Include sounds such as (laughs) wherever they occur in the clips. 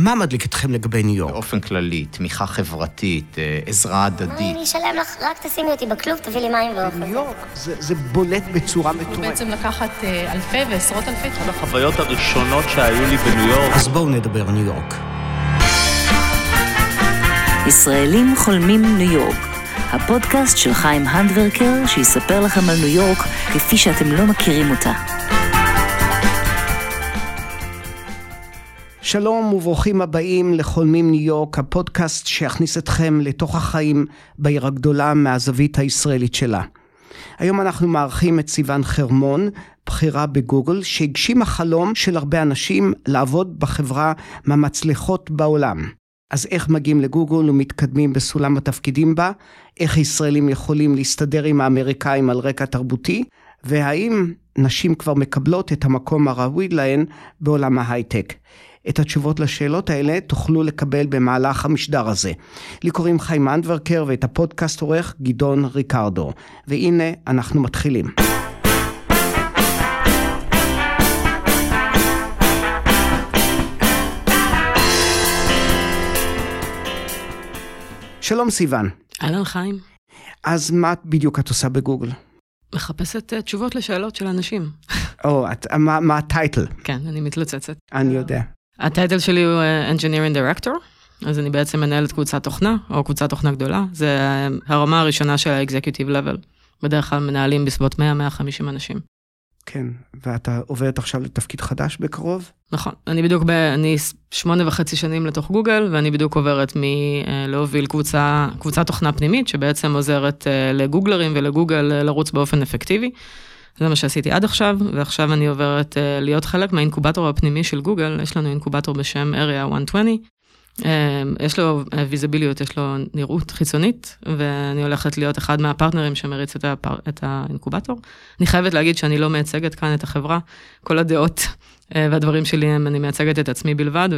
מה מדליק אתכם לגבי ניו יורק? באופן כללי, תמיכה חברתית, אה, עזרה הדדית. אני אשלם לך, רק תשימי אותי בכלוב, תביא לי מים ואוכל. ניו יורק זה, זה בולט בצורה מטורפת. בעצם לקחת אה, אלפי ועשרות אלפי אחת החוויות הראשונות שהיו לי בניו יורק. אז בואו נדבר ניו יורק. ישראלים חולמים ניו יורק, הפודקאסט של חיים הנדברקר שיספר לכם על ניו יורק כפי שאתם לא מכירים אותה. שלום וברוכים הבאים לחולמים ניו יורק, הפודקאסט שיכניס אתכם לתוך החיים בעיר הגדולה מהזווית הישראלית שלה. היום אנחנו מארחים את סיון חרמון, בכירה בגוגל, שהגשימה חלום של הרבה אנשים לעבוד בחברה מהמצליחות בעולם. אז איך מגיעים לגוגל ומתקדמים בסולם התפקידים בה? איך ישראלים יכולים להסתדר עם האמריקאים על רקע תרבותי? והאם נשים כבר מקבלות את המקום הראוי להן בעולם ההייטק? את התשובות לשאלות האלה תוכלו לקבל במהלך המשדר הזה. לי קוראים חיים אנדברקר ואת הפודקאסט עורך גדעון ריקרדו. והנה אנחנו מתחילים. שלום סיון. אהלן חיים. אז מה בדיוק את עושה בגוגל? מחפשת uh, תשובות לשאלות של אנשים. או, את, מה, מה הטייטל? כן, אני מתלוצצת. אני יודע. הטייטל שלי הוא uh, Engineering Director, אז אני בעצם מנהלת קבוצת תוכנה, או קבוצת תוכנה גדולה, זה uh, הרמה הראשונה של ה-Executive Level. בדרך כלל מנהלים בסביבות 100-150 אנשים. כן, ואתה עוברת עכשיו לתפקיד חדש בקרוב? נכון, אני בדיוק, ב, אני שמונה וחצי שנים לתוך גוגל, ואני בדיוק עוברת מלהוביל קבוצה, קבוצת תוכנה פנימית, שבעצם עוזרת לגוגלרים ולגוגל לרוץ באופן אפקטיבי. זה מה שעשיתי עד עכשיו, ועכשיו אני עוברת להיות חלק מהאינקובטור הפנימי של גוגל, יש לנו אינקובטור בשם Area 120, יש לו ויזביליות, יש לו נראות חיצונית, ואני הולכת להיות אחד מהפרטנרים שמריץ את, הפר... את האינקובטור. אני חייבת להגיד שאני לא מייצגת כאן את החברה, כל הדעות והדברים שלי הם, אני מייצגת את עצמי בלבד,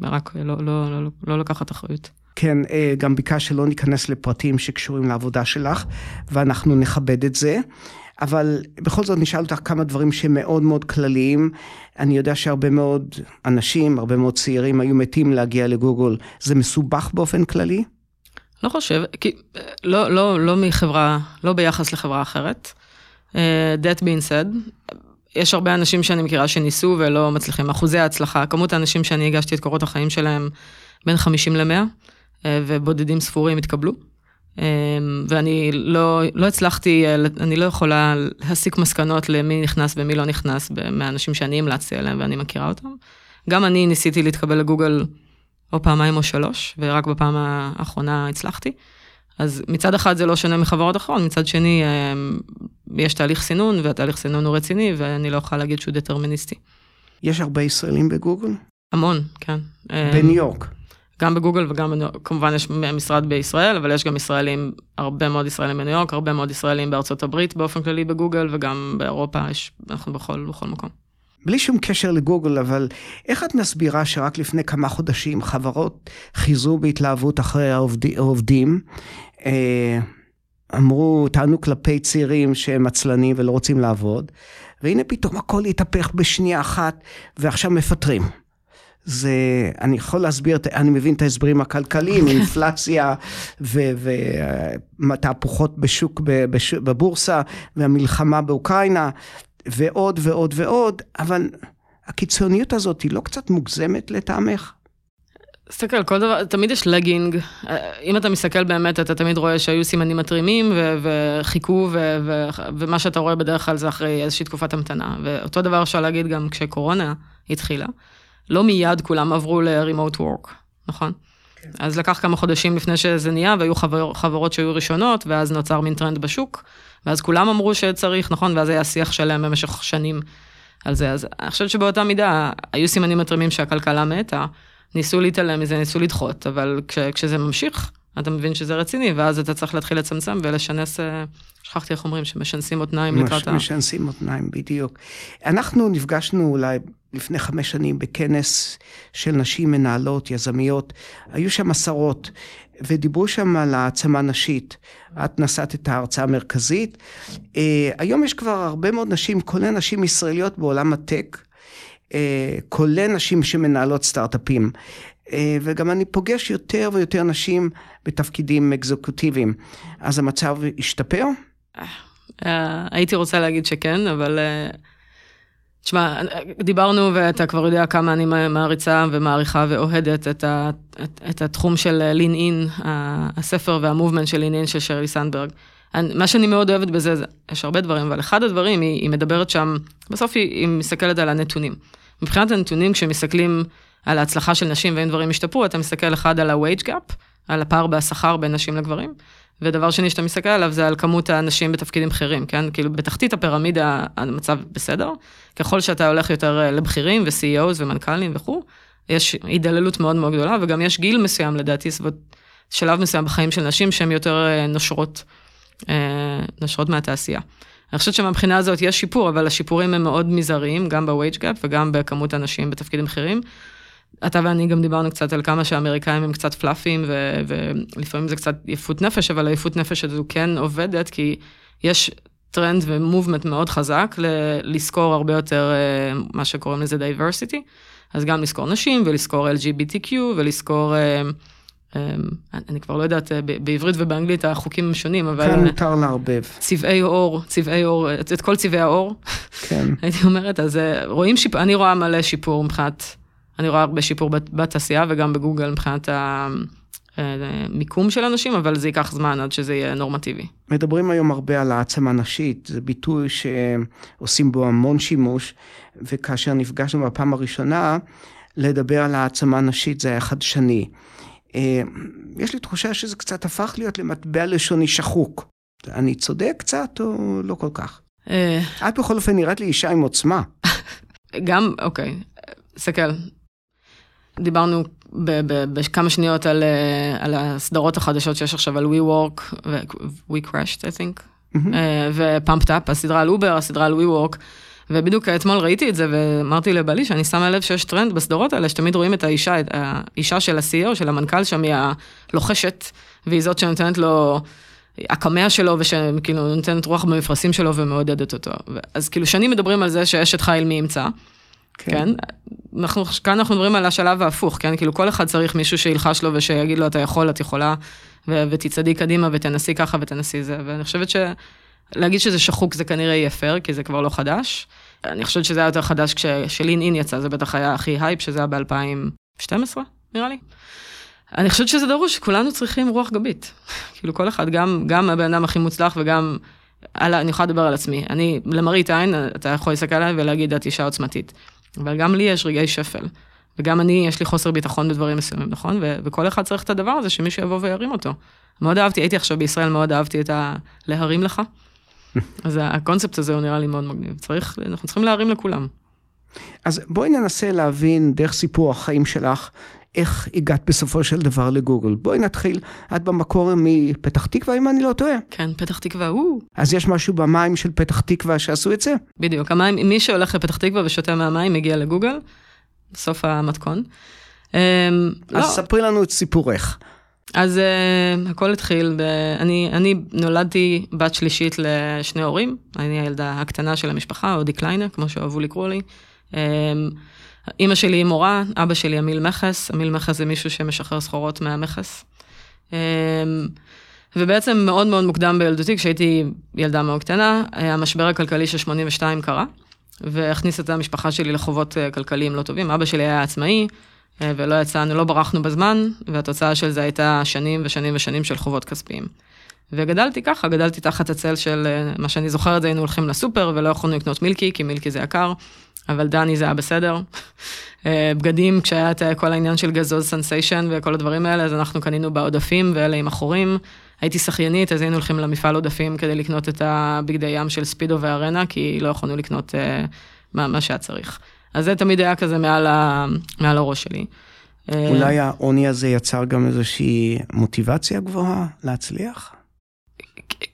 ורק לא, לא, לא, לא, לא לוקחת אחריות. כן, גם ביקשת שלא ניכנס לפרטים שקשורים לעבודה שלך, ואנחנו נכבד את זה. אבל בכל זאת נשאל אותך כמה דברים שמאוד מאוד כלליים. אני יודע שהרבה מאוד אנשים, הרבה מאוד צעירים היו מתים להגיע לגוגל. זה מסובך באופן כללי? לא חושב, כי לא, לא, לא מחברה, לא ביחס לחברה אחרת. Uh, that being said, יש הרבה אנשים שאני מכירה שניסו ולא מצליחים. אחוזי ההצלחה, כמות האנשים שאני הגשתי את קורות החיים שלהם בין 50 ל-100, uh, ובודדים ספורים התקבלו. ואני לא, לא הצלחתי, אני לא יכולה להסיק מסקנות למי נכנס ומי לא נכנס מהאנשים שאני המלצתי עליהם ואני מכירה אותם. גם אני ניסיתי להתקבל לגוגל או פעמיים או שלוש, ורק בפעם האחרונה הצלחתי. אז מצד אחד זה לא שונה מחברות אחרות, מצד שני יש תהליך סינון, והתהליך סינון הוא רציני, ואני לא יכולה להגיד שהוא דטרמיניסטי. יש הרבה ישראלים בגוגל? המון, כן. בניו יורק. גם בגוגל וגם כמובן יש משרד בישראל, אבל יש גם ישראלים, הרבה מאוד ישראלים בניו יורק, הרבה מאוד ישראלים בארצות הברית באופן כללי בגוגל, וגם באירופה יש, אנחנו בכל, בכל מקום. בלי שום קשר לגוגל, אבל איך את מסבירה שרק לפני כמה חודשים חברות חיזרו בהתלהבות אחרי העובד, העובדים, אה, אמרו, טענו כלפי צעירים שהם עצלנים ולא רוצים לעבוד, והנה פתאום הכל התהפך בשנייה אחת, ועכשיו מפטרים. זה, אני יכול להסביר, אני מבין את ההסברים הכלכליים, (laughs) אינפלציה ותהפוכות בשוק, בשוק, בבורסה, והמלחמה באוקראינה, ועוד ועוד ועוד, אבל הקיצוניות הזאת היא לא קצת מוגזמת לטעמך? תסתכל, כל דבר, תמיד יש לגינג. אם אתה מסתכל באמת, אתה תמיד רואה שהיו סימנים מתרימים וחיכו, ומה שאתה רואה בדרך כלל זה אחרי איזושהי תקופת המתנה. ואותו דבר אפשר להגיד גם כשקורונה התחילה. לא מיד כולם עברו ל-remote work, נכון? כן. אז לקח כמה חודשים לפני שזה נהיה, והיו חבר, חברות שהיו ראשונות, ואז נוצר מין טרנד בשוק, ואז כולם אמרו שצריך, נכון? ואז היה שיח שלם במשך שנים על זה. אז אני חושבת שבאותה מידה, היו סימנים מתרימים שהכלכלה מתה, ניסו להתעלם מזה, ניסו לדחות, אבל כש, כשזה ממשיך, אתה מבין שזה רציני, ואז אתה צריך להתחיל לצמצם ולשנס, אה, שכחתי איך אומרים, שמשנסים מותניים לקראת ה... משנסים מותניים, בדיוק. אנחנו נפגשנו אולי לפני חמש שנים בכנס של נשים מנהלות, יזמיות, היו שם עשרות, ודיברו שם על העצמה נשית. את נשאת את ההרצאה המרכזית. אה, היום יש כבר הרבה מאוד נשים, כולל נשים ישראליות בעולם הטק, אה, כולל נשים שמנהלות סטארט-אפים. אה, וגם אני פוגש יותר ויותר נשים בתפקידים אקזקוטיביים. אז המצב השתפר? הייתי רוצה להגיד שכן, אבל... תשמע, דיברנו ואתה כבר יודע כמה אני מעריצה ומעריכה ואוהדת את, ה, את, את התחום של לין אין, הספר והמובמנט של לין אין של שרלי סנדברג. אני, מה שאני מאוד אוהבת בזה, זה, יש הרבה דברים, אבל אחד הדברים, היא, היא מדברת שם, בסוף היא, היא מסתכלת על הנתונים. מבחינת הנתונים, כשמסתכלים על ההצלחה של נשים ואם דברים השתפרו, אתה מסתכל אחד על ה-wage gap, על הפער בשכר בין נשים לגברים, ודבר שני שאתה מסתכל עליו זה על כמות האנשים בתפקידים בכירים, כן? כאילו בתחתית הפירמידה המצב בסדר, ככל שאתה הולך יותר אה, לבכירים ו-CEOs ומנכ"לים וכו', יש הידללות מאוד מאוד גדולה, וגם יש גיל מסוים לדעתי, סביבות שלב מסוים בחיים של נשים שהן יותר אה, נושרות, אה, נושרות מהתעשייה. אני חושבת שמבחינה הזאת יש שיפור, אבל השיפורים הם מאוד מזעריים, גם ב-wage gap וגם בכמות אנשים בתפקידים בכירים. אתה ואני גם דיברנו קצת על כמה שהאמריקאים הם קצת פלאפים, ו- ולפעמים זה קצת יפות נפש, אבל היפות נפש הזו כן עובדת, כי יש טרנד ו-movement מאוד חזק ל- לשכור הרבה יותר אה, מה שקוראים לזה diversity, אז גם לשכור נשים ולשכור LGBTQ ולשכור... אה, אני כבר לא יודעת, בעברית ובאנגלית החוקים הם שונים, אבל... כאן מותר לערבב. צבעי עור, צבעי עור, את, את כל צבעי העור. כן. (laughs) הייתי אומרת, אז רואים שיפור, אני רואה מלא שיפור מבחינת אני רואה הרבה שיפור בתעשייה וגם בגוגל מבחינת המיקום של אנשים, אבל זה ייקח זמן עד שזה יהיה נורמטיבי. מדברים היום הרבה על העצמה נשית, זה ביטוי שעושים בו המון שימוש, וכאשר נפגשנו בפעם הראשונה, לדבר על העצמה נשית זה היה חדשני. אה, יש לי תחושה שזה קצת הפך להיות למטבע לשוני שחוק. אני צודק קצת או לא כל כך? אה. את בכל אופן נראית לי אישה עם עוצמה. (laughs) גם, אוקיי, סתכל, דיברנו בכמה שניות על, אה, על הסדרות החדשות שיש עכשיו על WeWork, ו-We Crashed, I think, mm-hmm. ו-Pumped Up, הסדרה על אובר, הסדרה על WeWork, ובדיוק אתמול ראיתי את זה ואמרתי לבעלי שאני שמה לב שיש טרנד בסדרות האלה, שתמיד רואים את האישה, את האישה של ה-CEO, של המנכ"ל שם, היא הלוחשת, והיא זאת שנותנת לו... הקמע שלו ושכאילו נותנת רוח במפרשים שלו ומעודדת אותו. אז כאילו שנים מדברים על זה שאשת חיל מי ימצא. כן. כן? אנחנו, כאן אנחנו מדברים על השלב ההפוך, כן? כאילו כל אחד צריך מישהו שילחש לו ושיגיד לו אתה יכול, את יכולה, ו- ותצעדי קדימה ותנסי ככה ותנסי זה, ואני חושבת שלהגיד שזה שחוק זה כנראה יהיה פייר, כי זה כבר לא חדש. אני חושבת שזה היה יותר חדש כש-Lean In יצא, זה בטח היה הכי הייפ, שזה היה ב-2012, נראה לי. אני חושבת שזה דרוש, כולנו צריכים רוח גבית. (laughs) כאילו כל אחד, גם, גם הבן אדם הכי מוצלח וגם, על, אני יכולה לדבר על עצמי. אני, למראית עין, אתה יכול להסתכל עליי ולהגיד, את אישה עוצמתית. אבל גם לי יש רגעי שפל. וגם אני, יש לי חוסר ביטחון בדברים מסוימים, נכון? ו- וכל אחד צריך את הדבר הזה, שמישהו יבוא וירים אותו. מאוד אהבתי, הייתי עכשיו בישראל, מאוד אהבתי את ה... להרים לך. (laughs) אז הקונספט הזה הוא נראה לי מאוד מגניב. צריך, אנחנו צריכים להרים לכולם. אז בואי ננסה להבין דרך סיפור החיים שלך, איך הגעת בסופו של דבר לגוגל. בואי נתחיל, את במקור מפתח תקווה, אם אני לא טועה. כן, פתח תקווה, הוא. אז יש משהו במים של פתח תקווה שעשו את זה? בדיוק, המים, מי שהולך לפתח תקווה ושותה מהמים מגיע לגוגל, בסוף המתכון. אמ, אז לא. ספרי לנו את סיפורך. אז uh, הכל התחיל, ב... אני, אני נולדתי בת שלישית לשני הורים, אני הילדה הקטנה של המשפחה, או דקליינר, כמו שאוהבו לקרוא לי. Um, אימא שלי היא מורה, אבא שלי עמיל מכס, עמיל מכס זה מישהו שמשחרר סחורות מהמכס. אמ, ובעצם מאוד מאוד מוקדם בילדותי, כשהייתי ילדה מאוד קטנה, המשבר הכלכלי של 82 קרה, והכניס את המשפחה שלי לחובות אה, כלכליים לא טובים. אבא שלי היה עצמאי, אה, ולא יצאנו, לא ברחנו בזמן, והתוצאה של זה הייתה שנים ושנים ושנים של חובות כספיים. וגדלתי ככה, גדלתי תחת הצל של אה, מה שאני זוכרת, היינו הולכים לסופר ולא יכולנו לקנות מילקי, כי מילקי זה יקר. אבל דני זה היה בסדר. (laughs) אה, בגדים, כשהיה את כל העניין של גזוז סנסיישן וכל הדברים האלה, אז אנחנו קנינו בעודפים ואלה עם החורים. הייתי שחיינית, אז היינו הולכים למפעל עודפים כדי לקנות את הבגדי ים של ספידו וארנה, כי לא יכולנו לקנות אה, מה, מה שהיה צריך. אז זה תמיד היה כזה מעל, ה, מעל הראש שלי. אה, אולי העוני הזה יצר גם איזושהי מוטיבציה גבוהה להצליח?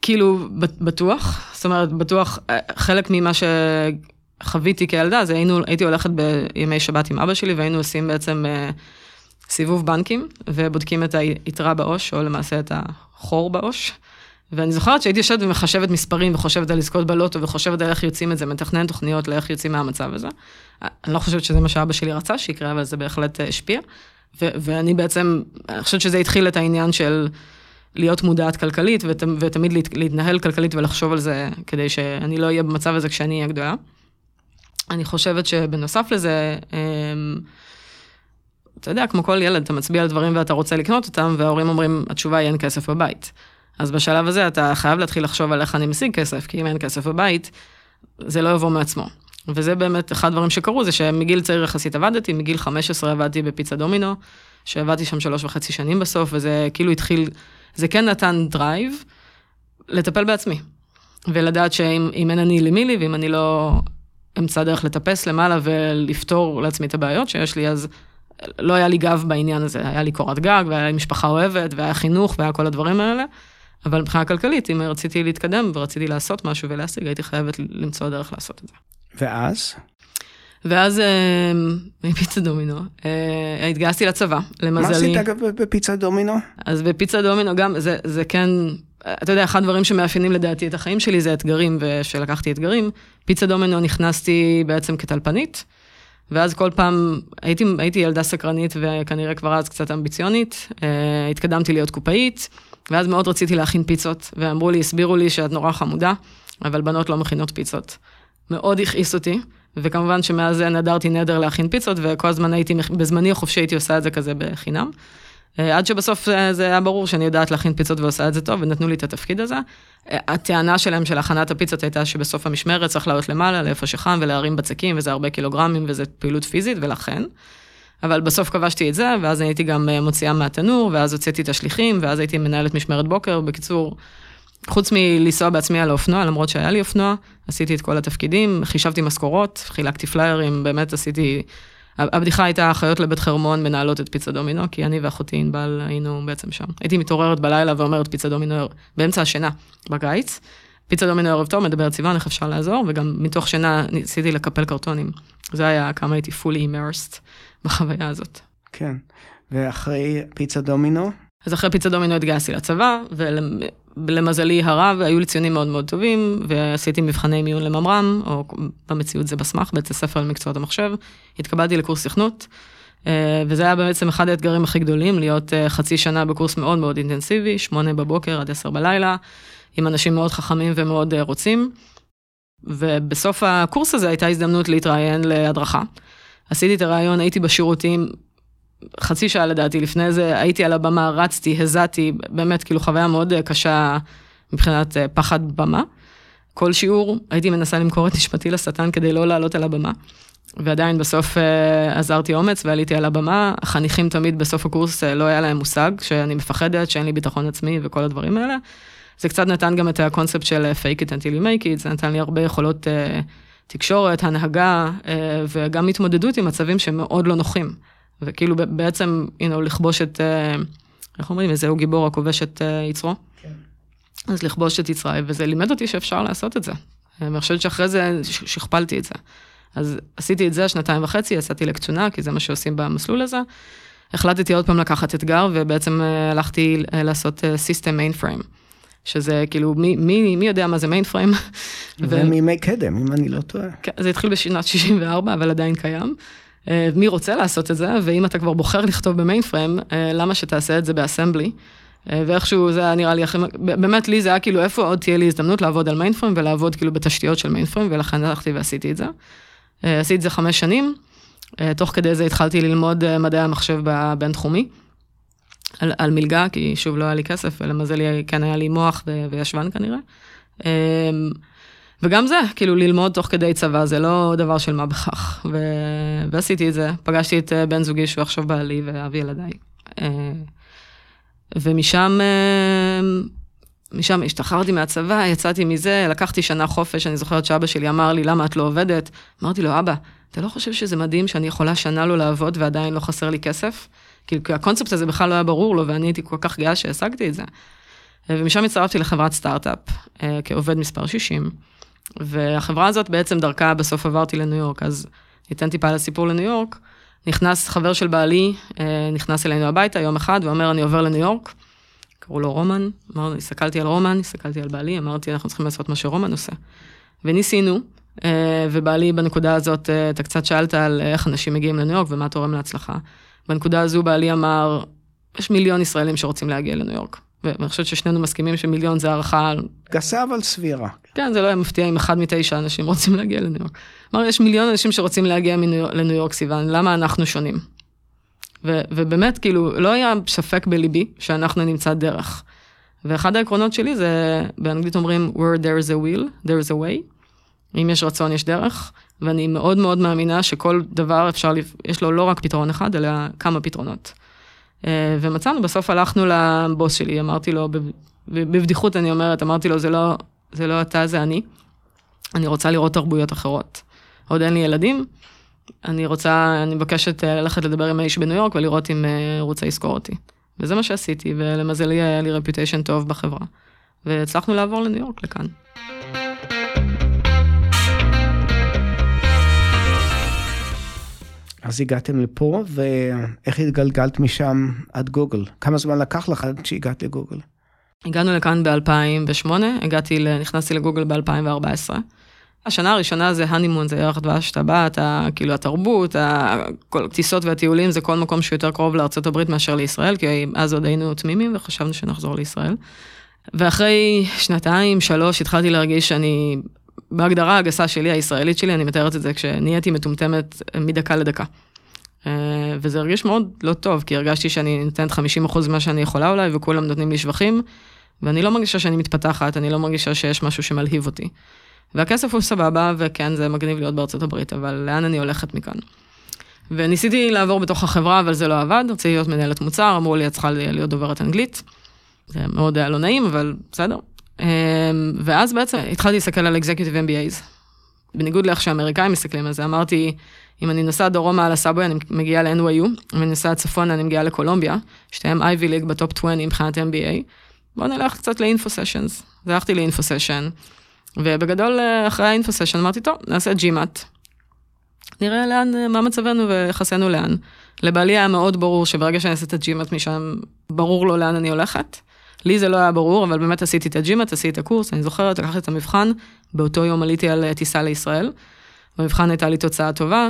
כאילו, בטוח. זאת אומרת, בטוח, חלק ממה ש... חוויתי כילדה, אז היינו, הייתי הולכת בימי שבת עם אבא שלי והיינו עושים בעצם אה, סיבוב בנקים ובודקים את היתרה בעו"ש, או למעשה את החור בעו"ש. ואני זוכרת שהייתי יושבת ומחשבת מספרים וחושבת על לזכות בלוטו וחושבת על איך יוצאים את זה, מתכננת תוכניות לאיך יוצאים מהמצב הזה. אני לא חושבת שזה מה שאבא שלי רצה שיקרה, אבל זה בהחלט אה, השפיע. ו- ואני בעצם, אני חושבת שזה התחיל את העניין של להיות מודעת כלכלית, ות- ותמיד להת- להתנהל כלכלית ולחשוב על זה, כדי שאני לא אהיה במצב הזה כשאני אהיה גדולה. אני חושבת שבנוסף לזה, אמ, אתה יודע, כמו כל ילד, אתה מצביע על דברים ואתה רוצה לקנות אותם, וההורים אומרים, התשובה היא אין כסף בבית. אז בשלב הזה אתה חייב להתחיל לחשוב על איך אני משיג כסף, כי אם אין כסף בבית, זה לא יבוא מעצמו. וזה באמת אחד הדברים שקרו, זה שמגיל צעיר יחסית עבדתי, מגיל 15 עבדתי בפיצה דומינו, שעבדתי שם שלוש וחצי שנים בסוף, וזה כאילו התחיל, זה כן נתן drive לטפל בעצמי. ולדעת שאם אם אין אני למי לי, ואם אני לא אמצא דרך לטפס למעלה ולפתור לעצמי את הבעיות שיש לי, אז לא היה לי גב בעניין הזה. היה לי קורת גג, והיה לי משפחה אוהבת, והיה חינוך, והיה כל הדברים האלה. אבל מבחינה כלכלית, אם רציתי להתקדם ורציתי לעשות משהו ולהשיג, הייתי חייבת למצוא דרך לעשות את זה. ואז? ואז אה, מפיצה דומינו, אה, התגייסתי לצבא, למזלי. מה עשית אגב בפיצה דומינו? אז בפיצה דומינו גם, זה, זה כן, אתה יודע, אחד הדברים שמאפיינים לדעתי את החיים שלי זה אתגרים, ושלקחתי אתגרים. פיצה דומינו נכנסתי בעצם כטלפנית, ואז כל פעם, הייתי, הייתי ילדה סקרנית וכנראה כבר אז קצת אמביציונית, אה, התקדמתי להיות קופאית, ואז מאוד רציתי להכין פיצות, ואמרו לי, הסבירו לי שאת נורא חמודה, אבל בנות לא מכינות פיצות. מאוד הכעיס אותי, וכמובן שמאז נדרתי נדר להכין פיצות, וכל הזמן הייתי, בזמני החופשי הייתי עושה את זה כזה בחינם. עד שבסוף זה היה ברור שאני יודעת להכין פיצות ועושה את זה טוב, ונתנו לי את התפקיד הזה. הטענה שלהם של הכנת הפיצות הייתה שבסוף המשמרת צריך לעלות למעלה, לאיפה שחם, ולהרים בצקים, וזה הרבה קילוגרמים, וזה פעילות פיזית, ולכן. אבל בסוף כבשתי את זה, ואז הייתי גם מוציאה מהתנור, ואז הוצאתי את השליחים, ואז הייתי מנהלת משמרת בוקר. בקיצור, חוץ מלנסוע בעצמי על האופנוע, למרות שהיה לי אופנוע, עשיתי את כל התפקידים, חישבתי משכורות, חילקתי פליירים, באמת עשיתי... הבדיחה הייתה אחיות לבית חרמון מנהלות את פיצה דומינו, כי אני ואחותי ענבל היינו בעצם שם. הייתי מתעוררת בלילה ואומרת פיצה דומינו באמצע השינה, בקיץ. פיצה דומינו ערב טוב, מדבר צבעון, איך אפשר לעזור, וגם מתוך שינה ניסיתי לקפל קרטונים. זה היה כמה הייתי fully immersed בחוויה הזאת. כן, ואחרי פיצה דומינו? אז אחרי פיצה דומינו התגייסתי לצבא, ולמזלי הרב, היו לי ציונים מאוד מאוד טובים, ועשיתי מבחני מיון לממר"ם, או במציאות זה בסמך, בית הספר למקצועות המחשב. התקבלתי לקורס תכנות, וזה היה בעצם אחד האתגרים הכי גדולים, להיות חצי שנה בקורס מאוד מאוד אינטנסיבי, שמונה בבוקר עד עשר בלילה, עם אנשים מאוד חכמים ומאוד רוצים. ובסוף הקורס הזה הייתה הזדמנות להתראיין להדרכה. עשיתי את הרעיון, הייתי בשירותים, חצי שעה לדעתי לפני זה, הייתי על הבמה, רצתי, הזעתי, באמת כאילו חוויה מאוד קשה מבחינת פחד במה. כל שיעור הייתי מנסה למכור את נשמתי לשטן כדי לא לעלות על הבמה. ועדיין בסוף עזרתי אומץ ועליתי על הבמה, החניכים תמיד בסוף הקורס לא היה להם מושג שאני מפחדת, שאין לי ביטחון עצמי וכל הדברים האלה. זה קצת נתן גם את הקונספט של fake it until you make it, זה נתן לי הרבה יכולות תקשורת, הנהגה וגם התמודדות עם מצבים שמאוד לא נוחים. וכאילו בעצם, you know, לכבוש את, איך אומרים, איזהו גיבור הכובש את יצרו. כן. אז לכבוש את יצרי, וזה לימד אותי שאפשר לעשות את זה. אני חושבת שאחרי זה שכפלתי את זה. אז עשיתי את זה שנתיים וחצי, יצאתי לקצונה, כי זה מה שעושים במסלול הזה. החלטתי עוד פעם לקחת אתגר, ובעצם הלכתי לעשות סיסטם מיינפריים. שזה כאילו, מי, מי, מי יודע מה זה מיינפריים? ומימי קדם, אם אני לא טועה. כן, זה התחיל בשנת 64, אבל עדיין קיים. מי רוצה לעשות את זה, ואם אתה כבר בוחר לכתוב במיינפריים, למה שתעשה את זה באסמבלי? ואיכשהו זה היה נראה לי הכי, באמת לי זה היה כאילו איפה עוד תהיה לי הזדמנות לעבוד על מיינפריים ולעבוד כאילו בתשתיות של מיינפריים, ולכן הלכתי ועשיתי את זה. עשיתי את זה חמש שנים, תוך כדי זה התחלתי ללמוד מדעי המחשב בבינתחומי, על, על מלגה, כי שוב לא היה לי כסף, ולמזלי כן היה לי מוח וישבן כנראה. וגם זה, כאילו ללמוד תוך כדי צבא, זה לא דבר של מה בכך. ו... ועשיתי את זה, פגשתי את בן זוגי שהוא עכשיו בעלי ואבי ילדיי. ומשם, משם השתחררתי מהצבא, יצאתי מזה, לקחתי שנה חופש, אני זוכרת שאבא שלי אמר לי, למה את לא עובדת? אמרתי לו, אבא, אתה לא חושב שזה מדהים שאני יכולה שנה לא לעבוד ועדיין לא חסר לי כסף? כי הקונספט הזה בכלל לא היה ברור לו, ואני הייתי כל כך גאה שהשגתי את זה. ומשם הצטרפתי לחברת סטארט-אפ, כעובד מספר 60. והחברה הזאת בעצם דרכה, בסוף עברתי לניו יורק, אז ניתן טיפה לסיפור לניו יורק. נכנס חבר של בעלי, נכנס אלינו הביתה יום אחד ואומר, אני עובר לניו יורק. קראו לו רומן, אמרנו, הסתכלתי על רומן, הסתכלתי על בעלי, אמרתי, אנחנו צריכים לעשות מה שרומן עושה. וניסינו, ובעלי בנקודה הזאת, אתה קצת שאלת על איך אנשים מגיעים לניו יורק ומה תורם להצלחה. בנקודה הזו בעלי אמר, יש מיליון ישראלים שרוצים להגיע לניו יורק. ואני חושבת ששנינו מסכימים שמיליון זה הערכה, גסה אבל סבירה. כן, זה לא היה מפתיע אם אחד מתשע אנשים רוצים להגיע לניו יורק. אמר, יש מיליון אנשים שרוצים להגיע מניו- לניו יורק, סיוון, למה אנחנו שונים? ו- ובאמת, כאילו, לא היה ספק בליבי שאנחנו נמצא דרך. ואחד העקרונות שלי זה, באנגלית אומרים, where there is a will, there is a way. אם יש רצון, יש דרך. ואני מאוד מאוד מאמינה שכל דבר אפשר, יש לו לא רק פתרון אחד, אלא כמה פתרונות. אה, ומצאנו, בסוף הלכנו לבוס שלי, אמרתי לו, בב- בבדיחות אני אומרת, אמרתי לו, זה לא, זה לא אתה, זה אני. אני רוצה לראות תרבויות אחרות. עוד אין לי ילדים, אני רוצה, אני מבקשת אה, ללכת לדבר עם האיש בניו יורק ולראות אם אה, הוא רוצה לזכור אותי. וזה מה שעשיתי, ולמזלי היה לי רפיוטיישן טוב בחברה. והצלחנו לעבור לניו יורק, לכאן. אז הגעתם לפה, ואיך התגלגלת משם עד גוגל? כמה זמן לקח לך עד שהגעת לגוגל? הגענו לכאן ב-2008, הגעתי, נכנסתי לגוגל ב-2014. השנה הראשונה זה הנימון, זה ירח דבש, טבעת, ה- כאילו התרבות, הטיסות והטיולים, זה כל מקום שיותר קרוב לארה"ב מאשר לישראל, כי אז עוד היינו תמימים וחשבנו שנחזור לישראל. ואחרי שנתיים, שלוש, התחלתי להרגיש שאני, בהגדרה הגסה שלי, הישראלית שלי, אני מתארת את זה כשנהייתי מטומטמת מדקה לדקה. אה, וזה הרגיש מאוד לא טוב, כי הרגשתי שאני נותנת 50% ממה שאני יכולה אולי, וכולם נותנים לי שבחים, ואני לא מרגישה שאני מתפתחת, אני לא מרגישה שיש משהו שמלהיב אותי. והכסף הוא סבבה, וכן, זה מגניב להיות בארצות הברית, אבל לאן אני הולכת מכאן? וניסיתי לעבור בתוך החברה, אבל זה לא עבד, רציתי להיות מנהלת מוצר, אמרו לי, את צריכה להיות דוברת אנגלית. זה מאוד היה לא נעים, אבל בסדר. אמ, ואז בעצם התחלתי להסתכל על executive MBAs. בניגוד לאיך שהאמריקאים מסתכלים על זה, אמרתי, אם אני נוסעת דרומה על ה-subway, אני מגיעה ל-NYU, אם אני נוסעת צפונה, אני מגיעה לקולומביה, שתיהם Ivy League ב-top 20 מבחינת MBA. בוא נלך קצת ל-info sessions. אז הלכתי ל-info session, ובגדול, אה, אחרי ה-info session אמרתי, טוב, נעשה GMAT. נראה לאן, אה, מה מצבנו ויחסנו לאן. לבעלי היה מאוד ברור שברגע שאני אעשה את הג'ימט משם, ברור לו לאן אני הולכת. לי זה לא היה ברור, אבל באמת עשיתי את הג'ימט, עשיתי את הקורס, אני זוכרת, לקחתי את המבחן, באותו יום עליתי על אה, טיסה לישראל. במבחן הייתה לי תוצאה טובה,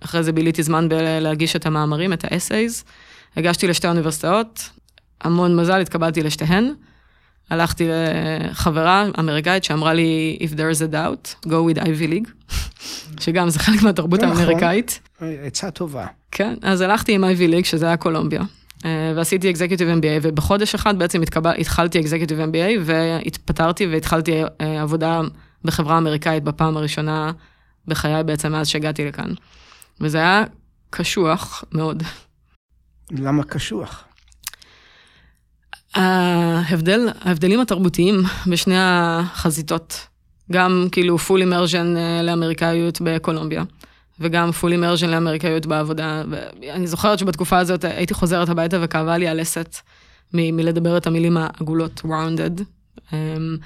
אחרי זה ביליתי זמן בלהגיש את המאמרים, את ה-essays. הגשתי לשתי אוניברסיטאות, המון מזל, התקבלתי לשתיהן. הלכתי לחברה אמריקאית שאמרה לי, If there is a doubt, go with Ivy League, (laughs) שגם זה חלק מהתרבות נכון. האמריקאית. עצה טובה. כן, אז הלכתי עם Ivy League, שזה היה קולומביה, אה, ועשיתי אקזקיוטיב MBA, ובחודש אחד בעצם התקבל, התחלתי אקזקיוטיב MBA, והתפטרתי והתחלתי אה, עבודה בחברה אמריקאית בפעם הראשונה בחיי בעצם מאז שהגעתי לכאן. וזה היה קשוח מאוד. למה קשוח? ההבדל, ההבדלים התרבותיים בשני החזיתות, גם כאילו full immersion אה, לאמריקאיות בקולומביה, וגם full immersion לאמריקאיות בעבודה. ואני זוכרת שבתקופה הזאת הייתי חוזרת הביתה וכאבה לי הלסת מ- מלדבר את המילים העגולות, rounded. אמ,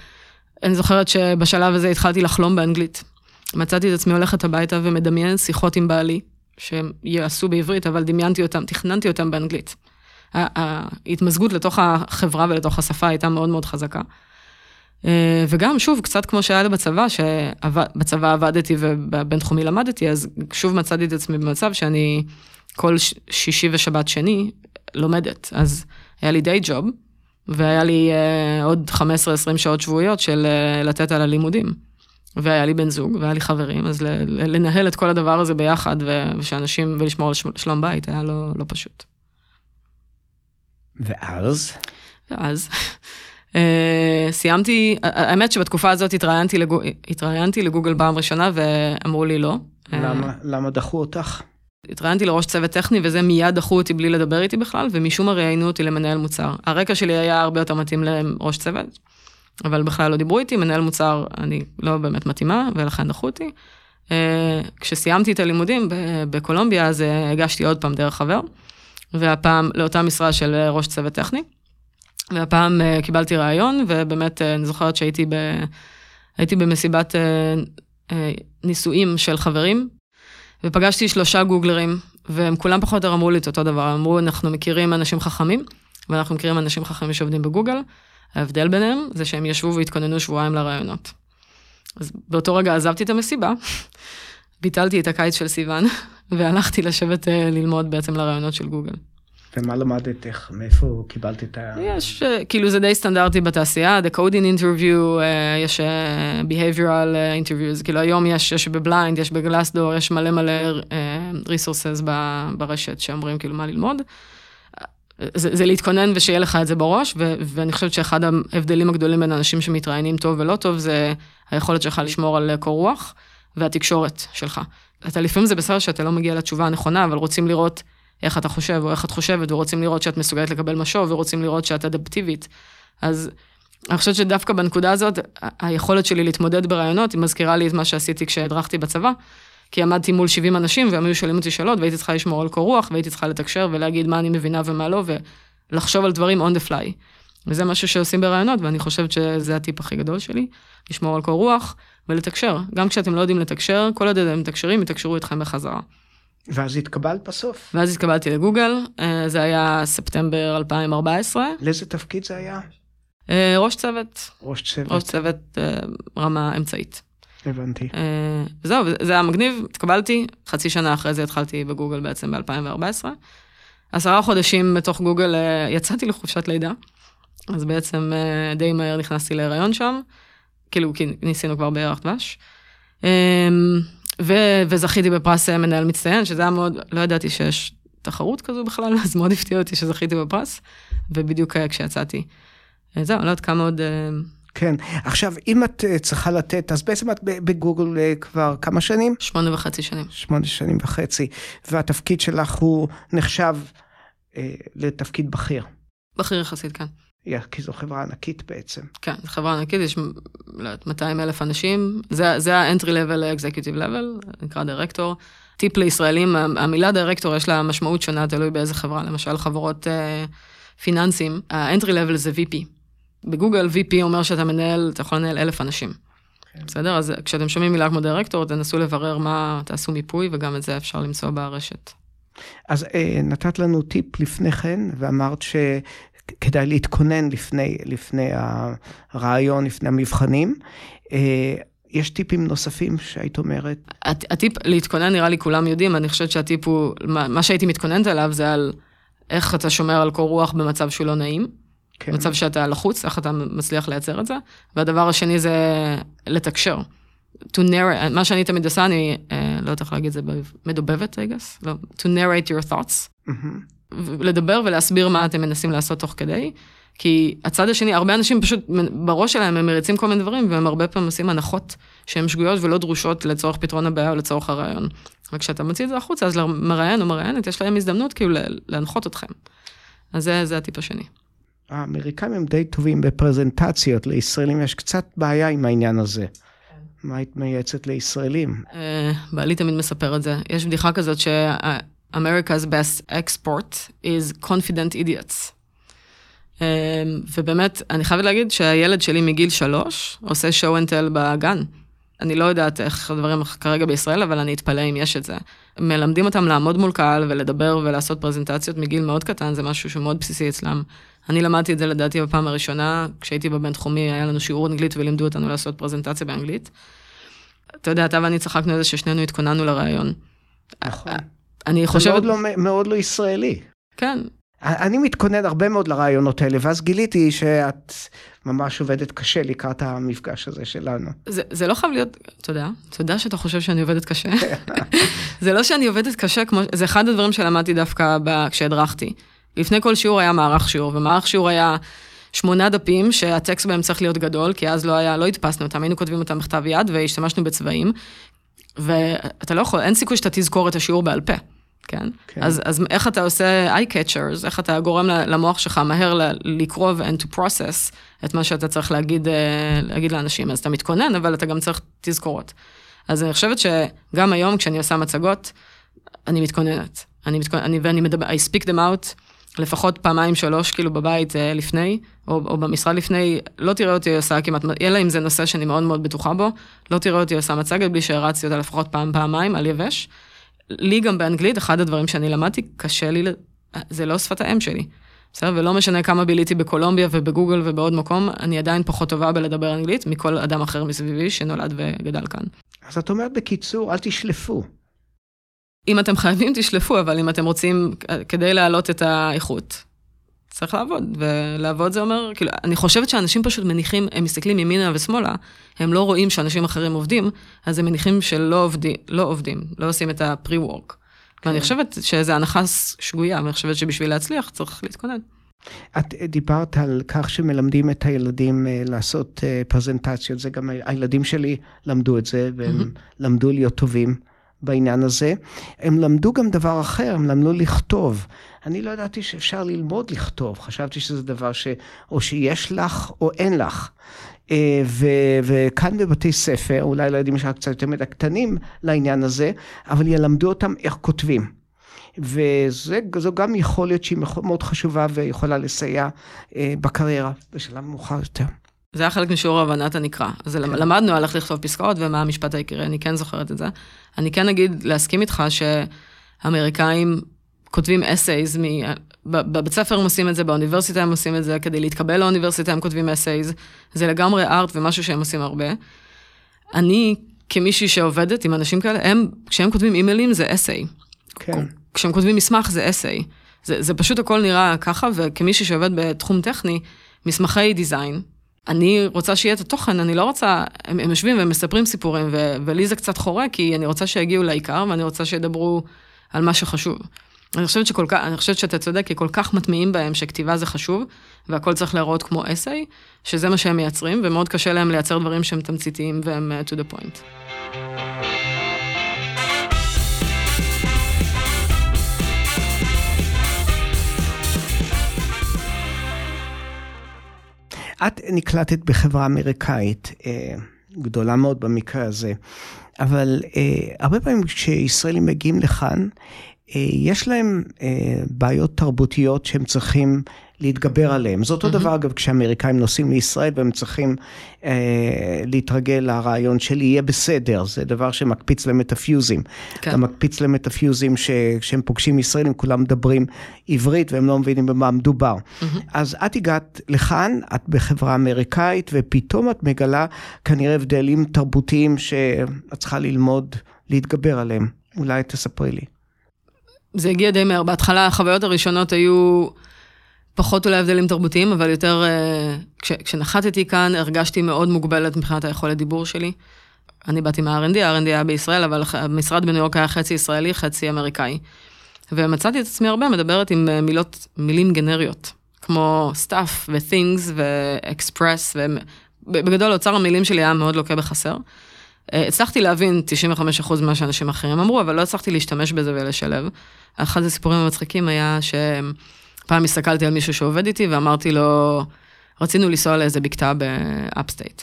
אני זוכרת שבשלב הזה התחלתי לחלום באנגלית. מצאתי את עצמי הולכת הביתה ומדמיינת שיחות עם בעלי, שהם יעשו בעברית, אבל דמיינתי אותם, תכננתי אותם באנגלית. ההתמזגות לתוך החברה ולתוך השפה הייתה מאוד מאוד חזקה. אה, וגם, שוב, קצת כמו שהיה לי בצבא, שבצבא עבדתי ובבינתחומי למדתי, אז שוב מצאתי את עצמי במצב שאני כל שישי ושבת שני לומדת. אז היה לי די ג'וב, והיה לי uh, עוד 15-20 שעות שבועיות של uh, לתת על הלימודים. והיה לי בן זוג, והיה לי חברים, אז לנהל את כל הדבר הזה ביחד, ושאנשים, ולשמור על של- שלום בית, היה לא, לא פשוט. ואז? ואז סיימתי, האמת שבתקופה הזאת התראיינתי, לגו, התראיינתי לגוגל פעם ראשונה ואמרו לי לא. אה, למה, למה דחו אותך? התראיינתי לראש צוות טכני וזה מיד דחו אותי בלי לדבר איתי בכלל, ומשום מה ראיינו אותי למנהל מוצר. הרקע שלי היה הרבה יותר מתאים לראש צוות, אבל בכלל לא דיברו איתי, מנהל מוצר אני לא באמת מתאימה, ולכן דחו אותי. אה, כשסיימתי את הלימודים בקולומביה, אז אה, הגשתי עוד פעם דרך חבר, והפעם לאותה משרה של אה, ראש צוות טכני. והפעם uh, קיבלתי ראיון, ובאמת uh, אני זוכרת שהייתי ב... הייתי במסיבת uh, נישואים של חברים, ופגשתי שלושה גוגלרים, והם כולם פחות או יותר אמרו לי את אותו דבר, אמרו, אנחנו מכירים אנשים חכמים, ואנחנו מכירים אנשים חכמים שעובדים בגוגל, ההבדל ביניהם זה שהם ישבו והתכוננו שבועיים לראיונות. אז באותו רגע עזבתי את המסיבה, ביטלתי את הקיץ של סיוון, (laughs) והלכתי לשבת אה, ללמוד בעצם לרעיונות של גוגל. ומה למדת, איך, מאיפה קיבלת את ה... יש, כאילו זה די סטנדרטי בתעשייה, The Coding Interview, אה, יש אה, Behavioral אה, Interviews, כאילו היום יש, יש בבליינד, יש בגלסדור, יש מלא מלא ב- ברשת שאומרים כאילו מה ללמוד. זה, זה להתכונן ושיהיה לך את זה בראש, ו, ואני חושבת שאחד ההבדלים הגדולים בין אנשים שמתראיינים טוב ולא טוב, זה היכולת שלך לשמור על קור רוח והתקשורת שלך. אתה לפעמים זה בסדר שאתה לא מגיע לתשובה הנכונה, אבל רוצים לראות איך אתה חושב או איך את חושבת, ורוצים לראות שאת מסוגלת לקבל משוב, ורוצים לראות שאת אדפטיבית. אז אני חושבת שדווקא בנקודה הזאת, היכולת שלי להתמודד ברעיונות, היא מזכירה לי את מה שעשיתי כשהדרכתי בצבא, כי עמדתי מול 70 אנשים, והם היו שואלים אותי שאלות, והייתי צריכה לשמור על קור רוח, והייתי צריכה לתקשר ולהגיד מה אני מבינה ומה לא, ולחשוב על דברים on the fly. וזה משהו שעושים ברעיונות, ואני חושבת שזה הטיפ הכי גדול שלי, לשמור על קור רוח ולתקשר. גם כשאתם לא יודעים לתקשר, כל עוד אתם מתקשרים, יתקשרו איתכם בחזרה. ואז התקבלת בסוף? ואז התקבלתי לגוגל, אה, זה היה ספטמבר 2014, לאיזה תפקיד זה היה? אה, ראש צוות, ראש צוות. ראש צוות אה, רמה אמצעית. הבנתי. וזהו, זה היה מגניב, התקבלתי, חצי שנה אחרי זה התחלתי בגוגל בעצם ב-2014. עשרה חודשים בתוך גוגל יצאתי לחופשת לידה, אז בעצם די מהר נכנסתי להיריון שם, כאילו כי ניסינו כבר בירח דבש. ו- וזכיתי בפרס אה, מנהל מצטיין, שזה היה מאוד, לא ידעתי שיש תחרות כזו בכלל, אז מאוד הפתיע אותי שזכיתי בפרס, ובדיוק אה, כשיצאתי. אה, זהו, לא יודעת כמה עוד... כן. עכשיו, אם את צריכה לתת, אז בעצם את בגוגל כבר כמה שנים? שמונה וחצי שנים. שמונה שנים וחצי, והתפקיד שלך הוא נחשב אה, לתפקיד בכיר. בכיר יחסית, כן. כי זו חברה ענקית בעצם. כן, זו חברה ענקית, יש לא יודעת, 200 אלף אנשים, זה, זה ה-entry level executive level, נקרא דירקטור. טיפ לישראלים, המילה דירקטור יש לה משמעות שונה, תלוי באיזה חברה, למשל חברות אה, פיננסים, ה-entry level זה VP. בגוגל VP אומר שאתה מנהל, אתה יכול לנהל אלף אנשים. כן. בסדר? אז כשאתם שומעים מילה כמו דירקטור, תנסו לברר מה, תעשו מיפוי, וגם את זה אפשר למצוא ברשת. אז אה, נתת לנו טיפ לפני כן, ואמרת שכדאי להתכונן לפני, לפני הרעיון, לפני המבחנים. אה, יש טיפים נוספים שהיית אומרת? הט- הטיפ להתכונן, נראה לי כולם יודעים, אני חושבת שהטיפ הוא, מה, מה שהייתי מתכוננת עליו זה על איך אתה שומר על קור רוח במצב שהוא לא נעים, כן. במצב שאתה לחוץ, איך אתה מצליח לייצר את זה, והדבר השני זה לתקשר. To narrate, מה שאני תמיד עושה, אני אה, לא יודעת איך להגיד את זה, מדובבת, I guess, לא, to narrate your thoughts. מהמם. לדבר ולהסביר מה אתם מנסים לעשות תוך כדי. כי הצד השני, הרבה אנשים פשוט, בראש שלהם הם מריצים כל מיני דברים, והם הרבה פעמים עושים הנחות שהן שגויות ולא דרושות לצורך פתרון הבעיה או לצורך הרעיון. וכשאתה מוציא את זה החוצה, אז למראיין או מראיינת, יש להם הזדמנות כאילו להנחות אתכם. אז זה, זה הטיפ השני. האמריקאים הם די טובים בפרזנטציות, לישראלים יש קצת בעיה עם העניין הזה. מה היית מייעצת לישראלים? אה, בעלי תמיד מספר את זה. יש בדיחה כזאת ש-America's best export is confident idiots. אה, ובאמת, אני חייבת להגיד שהילד שלי מגיל שלוש עושה show and tell בגן. אני לא יודעת איך הדברים כרגע בישראל, אבל אני אתפלא אם יש את זה. מלמדים אותם לעמוד מול קהל ולדבר ולעשות פרזנטציות מגיל מאוד קטן, זה משהו שהוא מאוד בסיסי אצלם. אני למדתי את זה לדעתי בפעם הראשונה, כשהייתי בבינתחומי היה לנו שיעור אנגלית ולימדו אותנו לעשות פרזנטציה באנגלית. אתה יודע, אתה ואני צחקנו על זה ששנינו התכוננו לראיון. נכון. אני חושבת, מאוד לא, מאוד לא ישראלי. כן, אני מתכונן הרבה מאוד לרעיונות האלה, ואז גיליתי שאת ממש עובדת קשה לקראת המפגש הזה שלנו. זה, זה לא חייב להיות, יודע, תודה שאתה חושב שאני עובדת קשה. (laughs) זה לא שאני עובדת קשה, כמו, זה אחד הדברים שלמדתי דווקא ב, כשהדרכתי. לפני כל שיעור היה מערך שיעור, ומערך שיעור היה שמונה דפים שהטקסט בהם צריך להיות גדול, כי אז לא היה, לא הדפסנו אותם, היינו כותבים אותם בכתב יד והשתמשנו בצבעים. ואתה לא יכול, אין סיכוי שאתה תזכור את השיעור בעל פה, כן? כן. אז, אז איך אתה עושה eye catchers, איך אתה גורם למוח שלך מהר ל- לקרוא ו-and to process את מה שאתה צריך להגיד, אה, להגיד לאנשים. אז אתה מתכונן, אבל אתה גם צריך תזכורות. אז אני חושבת שגם היום כשאני עושה מצגות, אני מתכוננת. אני מתכוננת, אני, ואני מדבר, I speak them out. לפחות פעמיים שלוש כאילו בבית אה, לפני, או, או במשרד לפני, לא תראה אותי עושה כמעט, אלא אם זה נושא שאני מאוד מאוד בטוחה בו, לא תראה אותי עושה מצגת בלי שהרצתי אותה לפחות פעם, פעמיים על יבש. לי גם באנגלית, אחד הדברים שאני למדתי, קשה לי, זה לא שפת האם שלי. בסדר? ולא משנה כמה ביליתי בקולומביה ובגוגל ובעוד מקום, אני עדיין פחות טובה בלדבר אנגלית מכל אדם אחר מסביבי שנולד וגדל כאן. אז את אומרת בקיצור, אל תשלפו. אם אתם חייבים, תשלפו, אבל אם אתם רוצים, כדי להעלות את האיכות, צריך לעבוד, ולעבוד זה אומר, כאילו, אני חושבת שאנשים פשוט מניחים, הם מסתכלים ימינה ושמאלה, הם לא רואים שאנשים אחרים עובדים, אז הם מניחים שלא עובדים, לא עובדים, לא עושים את ה-pre-work. כן. ואני חושבת שזו הנחה שגויה, ואני חושבת שבשביל להצליח צריך להתכונן. את דיברת על כך שמלמדים את הילדים אה, לעשות אה, פרזנטציות, זה גם הילדים שלי למדו את זה, והם mm-hmm. למדו להיות טובים. בעניין הזה. הם למדו גם דבר אחר, הם למדו לכתוב. אני לא ידעתי שאפשר ללמוד לכתוב, חשבתי שזה דבר ש... או שיש לך או אין לך. אה, ו... וכאן בבתי ספר, אולי לילדים שלך קצת יותר מדי קטנים לעניין הזה, אבל ילמדו אותם איך כותבים. וזו גם יכולת שהיא מאוד חשובה ויכולה לסייע אה, בקריירה בשלב מאוחר יותר. זה היה חלק משיעור הבנת הנקרא. אז כן. למדנו על איך לכתוב פסקאות ומה המשפט העיקרי, אני כן זוכרת את זה. אני כן אגיד, להסכים איתך שאמריקאים כותבים אסייז, מ... בבית ספר הם עושים את זה, באוניברסיטה הם עושים את זה, כדי להתקבל לאוניברסיטה הם כותבים אסייז, זה לגמרי ארט ומשהו שהם עושים הרבה. אני, כמישהי שעובדת עם אנשים כאלה, הם, כשהם כותבים אימיילים זה אסיי. כן. כשהם כותבים מסמך זה אסיי. זה, זה פשוט הכל נראה ככה, וכמישהי שעובד בתחום טכני, מסמכי דיזיין, אני רוצה שיהיה את התוכן, אני לא רוצה, הם, הם יושבים והם מספרים סיפורים, ו, ולי זה קצת חורה, כי אני רוצה שיגיעו לעיקר, ואני רוצה שידברו על מה שחשוב. אני חושבת שכל כך, אני חושבת שאתה צודק, כי כל כך מטמיעים בהם שכתיבה זה חשוב, והכל צריך להראות כמו אסיי, שזה מה שהם מייצרים, ומאוד קשה להם לייצר דברים שהם תמציתיים והם uh, to the point. את נקלטת בחברה אמריקאית, אה, גדולה מאוד במקרה הזה, אבל אה, הרבה פעמים כשישראלים מגיעים לכאן, אה, יש להם בעיות תרבותיות שהם צריכים להתגבר עליהם. זה אותו mm-hmm. דבר אגב כשאמריקאים נוסעים לישראל והם צריכים אה, להתרגל לרעיון של יהיה בסדר, זה דבר שמקפיץ להם את הפיוזים. כן. גם מקפיץ להם את הפיוזים שכשהם פוגשים ישראלים כולם מדברים עברית והם לא מבינים במה מדובר. Mm-hmm. אז את הגעת לכאן, את בחברה אמריקאית ופתאום את מגלה כנראה הבדלים תרבותיים שאת צריכה ללמוד להתגבר עליהם. אולי תספרי לי. זה הגיע די מהר. בהתחלה החוויות הראשונות היו... פחות אולי הבדלים תרבותיים, אבל יותר, אה, כש, כשנחתתי כאן, הרגשתי מאוד מוגבלת מבחינת היכולת דיבור שלי. אני באתי מה-R&D, ה-R&D היה בישראל, אבל המשרד בניו יורק היה חצי ישראלי, חצי אמריקאי. ומצאתי את עצמי הרבה מדברת עם אה, מילות, מילים גנריות, כמו stuff ו-things ו-express, ובגדול אוצר המילים שלי היה מאוד לוקה בחסר. אה, הצלחתי להבין 95% ממה שאנשים אחרים אמרו, אבל לא הצלחתי להשתמש בזה ולשלב. אחד הסיפורים המצחיקים היה ש... פעם הסתכלתי על מישהו שעובד איתי ואמרתי לו, רצינו לנסוע לאיזה בקתה ב-upstate.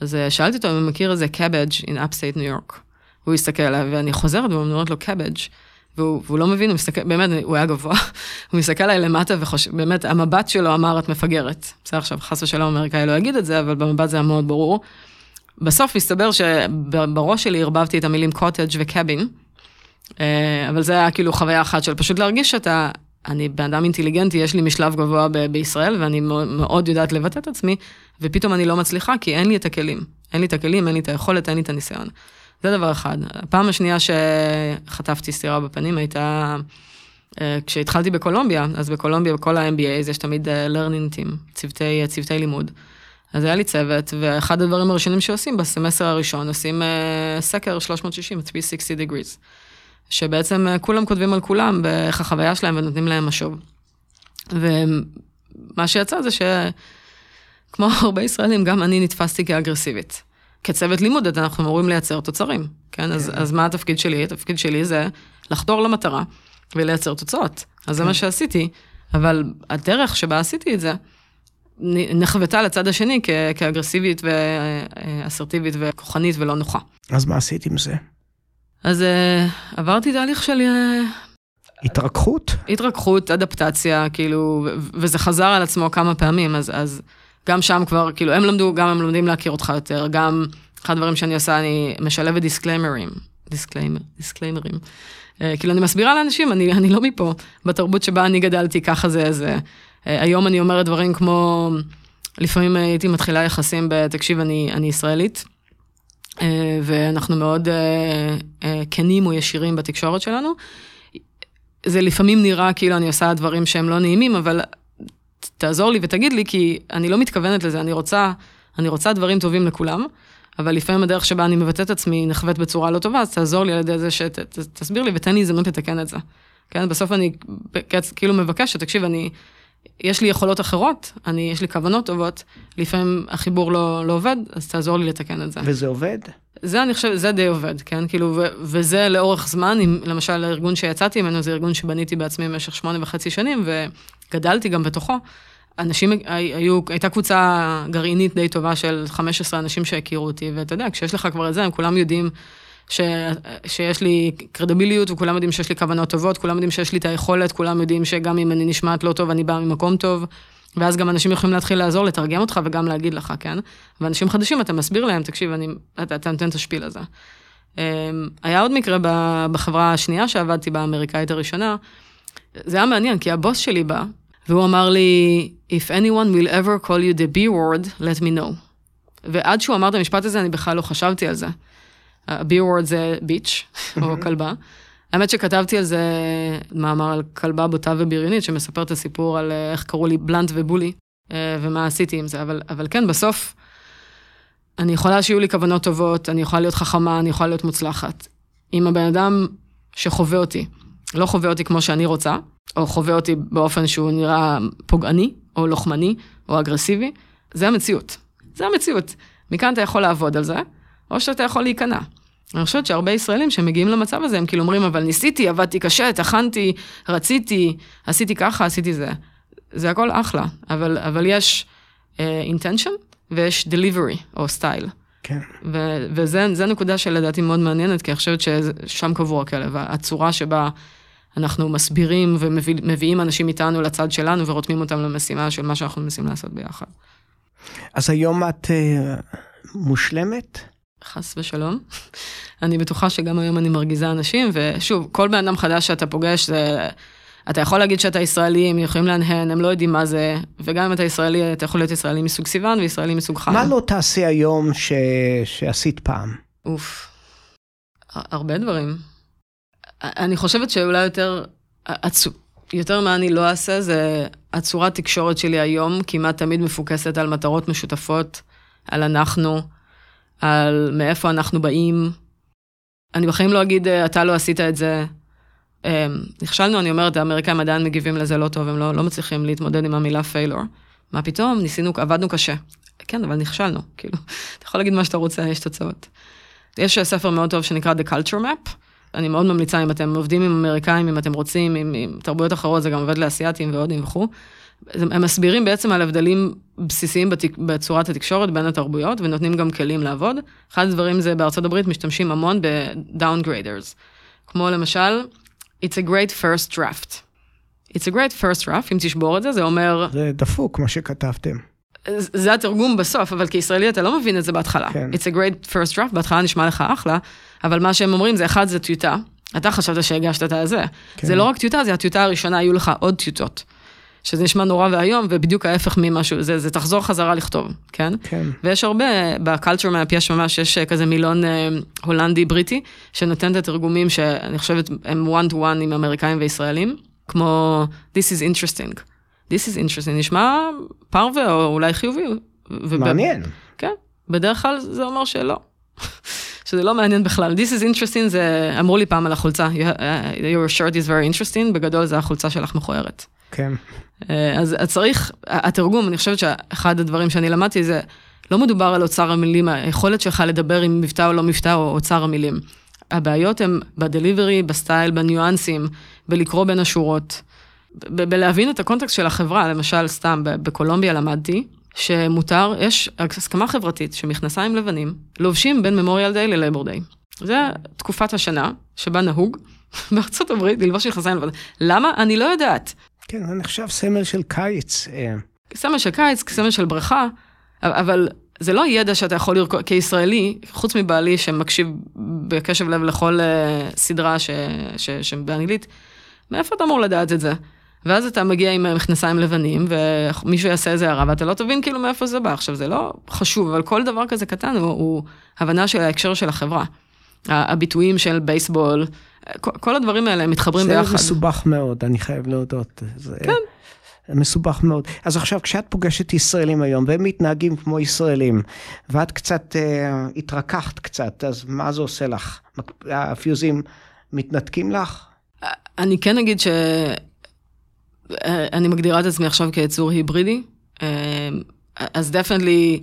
אז אה, שאלתי אותו אם הוא מכיר איזה cabbage in upstate ניו יורק. הוא הסתכל עליי ואני חוזרת ואני אומרת לו cabbage והוא, והוא לא מבין, הוא מסתכל, באמת, הוא היה גבוה, (laughs) הוא מסתכל עליי למטה וחושב, באמת, המבט שלו אמר, את מפגרת. בסדר, עכשיו, חס ושלום אמריקאי לא יגיד את זה, אבל במבט זה היה מאוד ברור. בסוף הסתבר שבראש שלי ערבבתי את המילים קוטג' וקאבין, אה, אבל זה היה כאילו חוויה אחת של פשוט להרגיש שאתה אני בן אדם אינטליגנטי, יש לי משלב גבוה ב- בישראל, ואני מאוד יודעת לבטא את עצמי, ופתאום אני לא מצליחה, כי אין לי את הכלים. אין לי את הכלים, אין לי את היכולת, אין לי את הניסיון. זה דבר אחד. הפעם השנייה שחטפתי סטירה בפנים הייתה אה, כשהתחלתי בקולומביה, אז בקולומביה, בכל ה-MBA, יש תמיד אה, learning team, צוותי, צוותי לימוד. אז היה לי צוות, ואחד הדברים הראשונים שעושים בסמסטר הראשון, עושים סקר 360, 360 degrees. שבעצם אה, כולם כותבים על כולם באיך החוויה שלהם ונותנים להם משוב. ומה שיצא זה שכמו (laughs) הרבה ישראלים, גם אני נתפסתי כאגרסיבית. כצוות לימוד אנחנו אמורים לייצר תוצרים, כן? אז, כן. אז מה התפקיד שלי? התפקיד שלי זה לחתור למטרה ולייצר תוצאות. אז זה מה כן. שעשיתי, אבל הדרך שבה עשיתי את זה, נחוותה לצד השני כאגרסיבית ואסרטיבית וכוחנית ולא נוחה. אז מה עשית עם זה? אז uh, עברתי תהליך של... Uh, התרככות? התרככות, אדפטציה, כאילו, וזה חזר על עצמו כמה פעמים, אז, אז גם שם כבר, כאילו, הם למדו, גם הם לומדים להכיר אותך יותר, גם אחד הדברים שאני עושה, אני משלבת disclaimer ים, disclaimer, disclaimer ים. אה, כאילו, אני מסבירה לאנשים, אני, אני לא מפה, בתרבות שבה אני גדלתי, ככה זה, זה. אה, היום אני אומרת דברים כמו, לפעמים הייתי מתחילה יחסים בתקשיב, אני, אני ישראלית, אה, ואנחנו מאוד אה, אה, כנים או ישירים בתקשורת שלנו. זה לפעמים נראה כאילו אני עושה דברים שהם לא נעימים, אבל תעזור לי ותגיד לי, כי אני לא מתכוונת לזה, אני רוצה, אני רוצה דברים טובים לכולם, אבל לפעמים הדרך שבה אני מבטא את עצמי נחווית בצורה לא טובה, אז תעזור לי על ידי זה שתסביר לי ותן לי הזדמנות לתקן את זה. כן, בסוף אני כאילו מבקשת, תקשיב, אני, יש לי יכולות אחרות, אני, יש לי כוונות טובות, לפעמים החיבור לא, לא עובד, אז תעזור לי לתקן את זה. וזה עובד? זה אני חושבת, זה די עובד, כן? כאילו, ו- וזה לאורך זמן, אם, למשל הארגון שיצאתי ממנו, זה ארגון שבניתי בעצמי במשך שמונה וחצי שנים, וגדלתי גם בתוכו. אנשים היו, הייתה קבוצה גרעינית די טובה של 15 אנשים שהכירו אותי, ואתה יודע, כשיש לך כבר את זה, הם כולם יודעים ש, שיש לי קרדיביליות, וכולם יודעים שיש לי כוונות טובות, כולם יודעים שיש לי את היכולת, כולם יודעים שגם אם אני נשמעת לא טוב, אני באה ממקום טוב. ואז גם אנשים יכולים להתחיל לעזור, לתרגם אותך וגם להגיד לך, כן? ואנשים חדשים, אתה מסביר להם, תקשיב, אני, אתה, אתה נותן את השפיל הזה. אמ, היה עוד מקרה בחברה השנייה שעבדתי בה, האמריקאית הראשונה, זה היה מעניין, כי הבוס שלי בא, והוא אמר לי, If anyone will ever call you the B word, let me know. ועד שהוא אמר את המשפט הזה, אני בכלל לא חשבתי על זה. ה-B word זה ביץ', או כלבה. האמת שכתבתי על זה מאמר על כלבה בוטה ובריונית, שמספר את הסיפור על אה, איך קראו לי בלנט ובולי, אה, ומה עשיתי עם זה, אבל, אבל כן, בסוף, אני יכולה שיהיו לי כוונות טובות, אני יכולה להיות חכמה, אני יכולה להיות מוצלחת. אם הבן אדם שחווה אותי, לא חווה אותי כמו שאני רוצה, או חווה אותי באופן שהוא נראה פוגעני, או לוחמני, או אגרסיבי, זה המציאות. זה המציאות. מכאן אתה יכול לעבוד על זה, או שאתה יכול להיכנע. אני חושבת שהרבה ישראלים שמגיעים למצב הזה, הם כאילו אומרים, אבל ניסיתי, עבדתי קשה, טחנתי, רציתי, עשיתי ככה, עשיתי זה. זה הכל אחלה, אבל, אבל יש uh, intention ויש delivery או style. כן. ו- וזה נקודה שלדעתי מאוד מעניינת, כי אני חושבת ששם קבור הכלב, הצורה שבה אנחנו מסבירים ומביאים אנשים איתנו לצד שלנו ורותמים אותם למשימה של מה שאנחנו מנסים לעשות ביחד. אז היום את uh, מושלמת? חס ושלום. אני בטוחה שגם היום אני מרגיזה אנשים, ושוב, כל בן אדם חדש שאתה פוגש, זה... אתה יכול להגיד שאתה ישראלי, הם יכולים להנהן, הם לא יודעים מה זה, וגם אם אתה ישראלי, אתה יכול להיות ישראלי מסוג סיוון וישראלי מסוג חיים. מה לא תעשי היום ש... שעשית פעם? אוף, הרבה דברים. אני חושבת שאולי יותר. יותר מה אני לא אעשה, זה הצורת תקשורת שלי היום כמעט תמיד מפוקסת על מטרות משותפות, על אנחנו. על מאיפה אנחנו באים. אני בחיים לא אגיד, אה, אתה לא עשית את זה. אה, נכשלנו, אני אומרת, האמריקאים עדיין מגיבים לזה לא טוב, הם לא, לא מצליחים להתמודד עם המילה פיילור. מה פתאום, ניסינו, עבדנו קשה. כן, אבל נכשלנו, כאילו, (laughs) אתה יכול להגיד מה שאתה רוצה, יש תוצאות. יש ספר מאוד טוב שנקרא The Culture Map. אני מאוד ממליצה אם אתם עובדים עם אמריקאים, אם אתם רוצים, עם, עם תרבויות אחרות, זה גם עובד לאסייתים והודים וכו'. הם מסבירים בעצם על הבדלים בסיסיים בתק... בצורת התקשורת בין התרבויות, ונותנים גם כלים לעבוד. אחד הדברים זה בארצות הברית משתמשים המון ב-downgraders. כמו למשל, It's a great first draft. It's a great first draft, אם תשבור את זה, זה אומר... זה דפוק מה שכתבתם. זה התרגום בסוף, אבל כישראלי אתה לא מבין את זה בהתחלה. כן. It's a great first draft, בהתחלה נשמע לך אחלה, אבל מה שהם אומרים זה, אחד, זה טיוטה. אתה חשבת שהגשת את הזה. כן. זה לא רק טיוטה, זה הטיוטה הראשונה, היו לך עוד טיוטות. שזה נשמע נורא ואיום, ובדיוק ההפך ממשהו, זה, זה תחזור חזרה לכתוב, כן? כן. ויש הרבה, בקלצ'ר מאפ יש ממש, יש אה, כזה מילון אה, הולנדי-בריטי, שנותן את התרגומים שאני חושבת הם one to one עם אמריקאים וישראלים, כמו This is interesting. This is interesting, נשמע פרווה או אולי חיובי. מעניין. כן, בדרך כלל זה אומר שלא. (laughs) שזה לא מעניין בכלל. This is interesting זה, אמרו לי פעם על החולצה, your shirt is very interesting, בגדול זה החולצה שלך מכוערת. כן. אה, אז צריך, התרגום, אני חושבת שאחד הדברים שאני למדתי זה, לא מדובר על אוצר המילים, היכולת שלך לדבר עם מבטא או לא מבטא או אוצר המילים. הבעיות הן ב-delivery, ב-style, בניואנסים, בלקרוא בין השורות, בלהבין את ה-context של החברה, למשל, סתם, בקולומביה למדתי, שמותר, יש הסכמה חברתית שמכנסיים לבנים לובשים בין Memorial Day ל-Labor Day. זה תקופת השנה שבה נהוג (laughs) בארצות הברית ללבוש מכנסיים לבנים. למה? אני לא יודעת. כן, זה נחשב סמל של קיץ. אה. סמל של קיץ, סמל של ברכה, אבל זה לא ידע שאתה יכול לרקוד, כישראלי, חוץ מבעלי שמקשיב בקשב לב לכל uh, סדרה ש, ש, שבאנגלית, מאיפה אתה אמור לדעת את זה? ואז אתה מגיע עם מכנסיים לבנים, ומישהו יעשה איזה הערה, ואתה לא תבין כאילו מאיפה זה בא. עכשיו, זה לא חשוב, אבל כל דבר כזה קטן הוא, הוא הבנה של ההקשר של החברה. הביטויים של בייסבול, כל, הדברים האלה מתחברים ביחד. זה מסובך מאוד, אני חייב להודות. זה... כן. מסובך מאוד. אז עכשיו, כשאת פוגשת ישראלים היום, והם מתנהגים כמו ישראלים, ואת קצת אה, התרככת קצת, אז מה זה עושה לך? הפיוזים מתנתקים לך? אני כן אגיד ש... אני מגדירה את עצמי עכשיו כיצור היברידי, אה, אז definitely,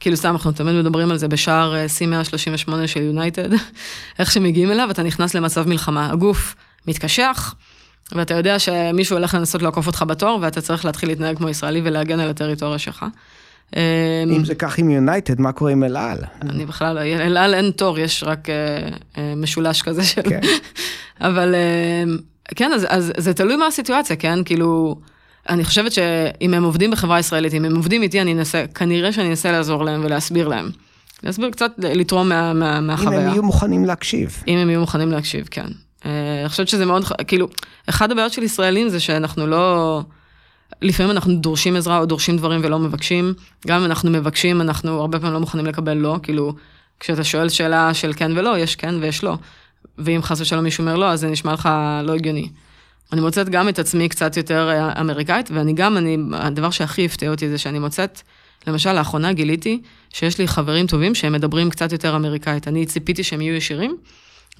כאילו סתם אנחנו תמיד מדברים על זה בשער אה, C138 של יונייטד, (laughs) איך שמגיעים אליו, אתה נכנס למצב מלחמה, הגוף מתקשח, ואתה יודע שמישהו הולך לנסות לעקוף אותך בתור, ואתה צריך להתחיל להתנהג כמו ישראלי ולהגן על הטריטוריה שלך. אם זה כך עם יונייטד, מה קורה עם אל על? אני בכלל, לא, אל על אין תור, יש רק משולש כזה של... כן. (laughs) אבל כן, אז, אז זה תלוי מה הסיטואציה, כן? כאילו, אני חושבת שאם הם עובדים בחברה ישראלית, אם הם עובדים איתי, אני אנסה, כנראה שאני אנסה לעזור להם ולהסביר להם. להסביר קצת, לתרום מה, מה, מהחוויה. אם הם יהיו מוכנים להקשיב. אם הם יהיו מוכנים להקשיב, כן. אני חושבת שזה מאוד, כאילו, אחד הבעיות של ישראלים זה שאנחנו לא... לפעמים אנחנו דורשים עזרה או דורשים דברים ולא מבקשים. גם אם אנחנו מבקשים, אנחנו הרבה פעמים לא מוכנים לקבל לא, כאילו, כשאתה שואל שאלה של כן ולא, יש כן ויש לא. ואם חס ושלום מישהו אומר לא, אז זה נשמע לך לא הגיוני. אני מוצאת גם את עצמי קצת יותר אה, אמריקאית, ואני גם, אני, הדבר שהכי הפתיע אותי זה שאני מוצאת, למשל, לאחרונה גיליתי שיש לי חברים טובים שהם מדברים קצת יותר אמריקאית. אני ציפיתי שהם יהיו ישירים,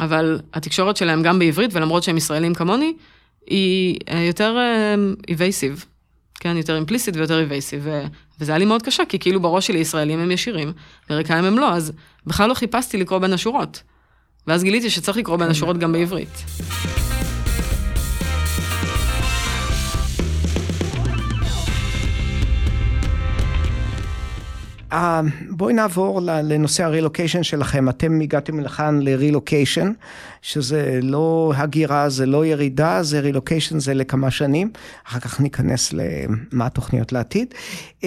אבל התקשורת שלהם גם בעברית, ולמרות שהם ישראלים כמוני, היא אה, יותר איבייסיב. כן, יותר אימפליסטית ויותר איבייסיב, וזה היה לי מאוד קשה, כי כאילו בראש שלי ישראלים הם ישירים, אמריקאים הם לא, אז בכלל לא חיפשתי לקרוא בין השורות. ואז גיליתי שצריך לקרוא בין השורות גם בעברית. בואי נעבור לנושא הרילוקיישן שלכם. אתם הגעתם לכאן לרילוקיישן, שזה לא הגירה, זה לא ירידה, זה רילוקיישן, זה לכמה שנים. אחר כך ניכנס למה התוכניות לעתיד. Uh,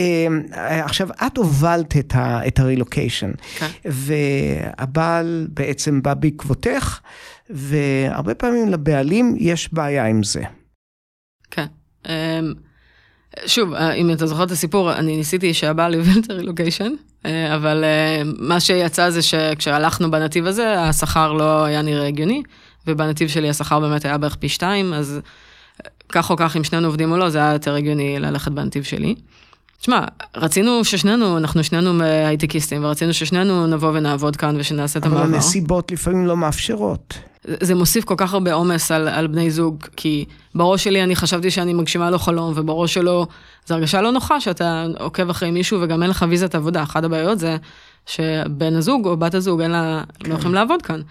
עכשיו, את הובלת את, ה, את הרילוקיישן, כן. והבעל בעצם בא בעקבותך, והרבה פעמים לבעלים יש בעיה עם זה. כן. Um... שוב, אה, אם אתה זוכר את הסיפור, אני ניסיתי שהבעל יוביל את הרילוקיישן, אה, אבל אה, מה שיצא זה שכשהלכנו בנתיב הזה, השכר לא היה נראה הגיוני, ובנתיב שלי השכר באמת היה בערך פי שתיים, אז כך או כך, אם שנינו עובדים או לא, זה היה יותר הגיוני ללכת בנתיב שלי. תשמע, רצינו ששנינו, אנחנו שנינו הייטקיסטים, ורצינו ששנינו נבוא ונעבוד כאן ושנעשה את המעבר. אבל הנסיבות לפעמים לא מאפשרות. זה מוסיף כל כך הרבה עומס על, על בני זוג, כי בראש שלי אני חשבתי שאני מגשימה לו חלום, ובראש שלו זו הרגשה לא נוחה שאתה עוקב אחרי מישהו וגם אין לך ויזת עבודה. אחת הבעיות זה שבן הזוג או בת הזוג אין לה, כן. לא יכולים לעבוד כאן.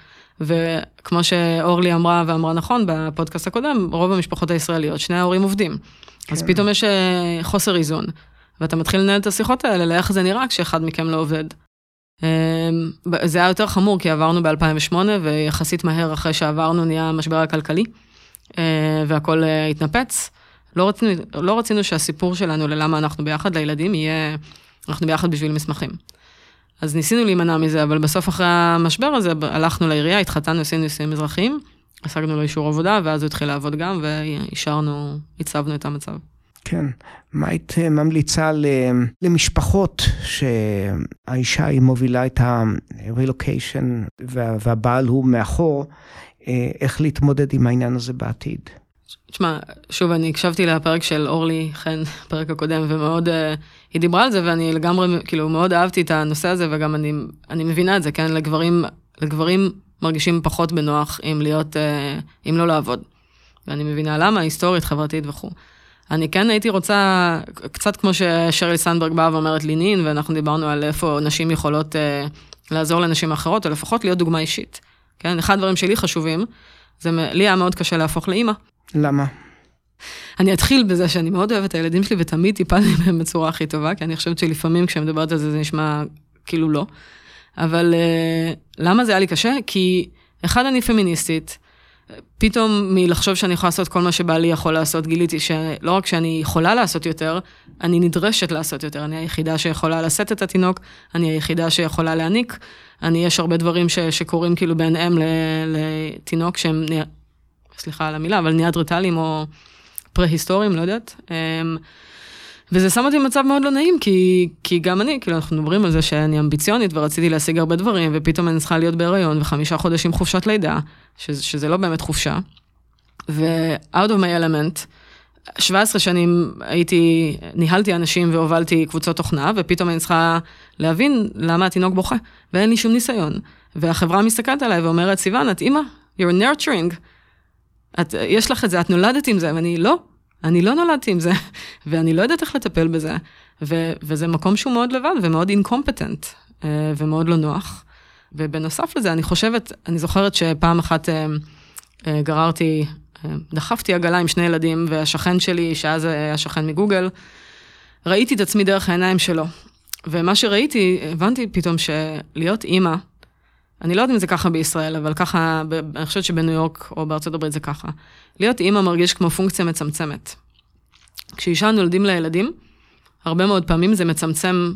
וכמו שאורלי אמרה ואמרה נכון בפודקאסט הקודם, רוב המשפחות הישראליות, שני ההורים עובדים. כן. אז פתאום יש אה, חוסר איזון, ואתה מתחיל לנהל את השיחות האלה לאיך זה נראה כשאחד מכם לא עובד. אמ, זה היה יותר חמור כי עברנו ב-2008 ויחסית מהר אחרי שעברנו נהיה המשבר הכלכלי אה, והכל אה, התנפץ. לא רצינו, לא רצינו שהסיפור שלנו ללמה אנחנו ביחד לילדים יהיה, אנחנו ביחד בשביל מסמכים. אז ניסינו להימנע מזה, אבל בסוף אחרי המשבר הזה הלכנו לעירייה, התחתנו, עשינו נישואים אזרחיים, השגנו לו אישור עבודה, ואז הוא התחיל לעבוד גם, ואישרנו, הצבנו את המצב. כן. מה היית אה, ממליצה למשפחות שהאישה היא מובילה את הרילוקיישן והבעל הוא מאחור, אה, איך להתמודד עם העניין הזה בעתיד? תשמע, שוב, אני הקשבתי לפרק של אורלי חן, פרק הקודם, ומאוד, uh, היא דיברה על זה, ואני לגמרי, כאילו, מאוד אהבתי את הנושא הזה, וגם אני, אני מבינה את זה, כן? לגברים, לגברים מרגישים פחות בנוח אם להיות, uh, אם לא לעבוד. ואני מבינה למה, היסטורית, חברתית וכו'. אני כן הייתי רוצה, קצת כמו ששרלי סנדברג באה ואומרת לי נין, ואנחנו דיברנו על איפה נשים יכולות אה, לעזור לנשים אחרות, או לפחות להיות דוגמה אישית. כן, אחד הדברים שלי חשובים, זה לי היה מאוד קשה להפוך לאימא. למה? אני אתחיל בזה שאני מאוד אוהבת את הילדים שלי ותמיד טיפלתי בהם בצורה הכי טובה, כי אני חושבת שלפעמים כשאני מדברת על זה זה נשמע כאילו לא. אבל אה, למה זה היה לי קשה? כי אחד, אני פמיניסטית, פתאום מלחשוב שאני יכולה לעשות כל מה שבעלי יכול לעשות, גיליתי שלא רק שאני יכולה לעשות יותר, אני נדרשת לעשות יותר. אני היחידה שיכולה לשאת את התינוק, אני היחידה שיכולה להניק. אני, יש הרבה דברים ש, שקורים כאילו בין אם לתינוק שהם, סליחה על המילה, אבל ניאדרטלים או פרה-היסטוריים, לא יודעת. וזה שם אותי במצב מאוד לא נעים, כי, כי גם אני, כאילו, אנחנו מדברים על זה שאני אמביציונית ורציתי להשיג הרבה דברים, ופתאום אני צריכה להיות בהיריון וחמישה חודשים חופשת לידה, שזה, שזה לא באמת חופשה. ו-out of my element, 17 שנים הייתי, ניהלתי אנשים והובלתי קבוצות תוכנה, ופתאום אני צריכה להבין למה התינוק בוכה, ואין לי שום ניסיון. והחברה מסתכלת עליי ואומרת, סיוון, את אימא, you're nurturing. את, יש לך את זה, את נולדת עם זה, ואני לא, אני לא נולדתי עם זה, (laughs) ואני לא יודעת איך לטפל בזה. ו, וזה מקום שהוא מאוד לבד ומאוד אינקומפטנט, ומאוד לא נוח. ובנוסף לזה, אני חושבת, אני זוכרת שפעם אחת אה, אה, גררתי, אה, דחפתי עגלה עם שני ילדים, והשכן שלי, שאז היה שכן מגוגל, ראיתי את עצמי דרך העיניים שלו. ומה שראיתי, הבנתי פתאום שלהיות אימא, אני לא יודעת אם זה ככה בישראל, אבל ככה, אני חושבת שבניו יורק או בארצות הברית זה ככה. להיות אימא מרגיש כמו פונקציה מצמצמת. כשאישה נולדים לילדים, הרבה מאוד פעמים זה מצמצם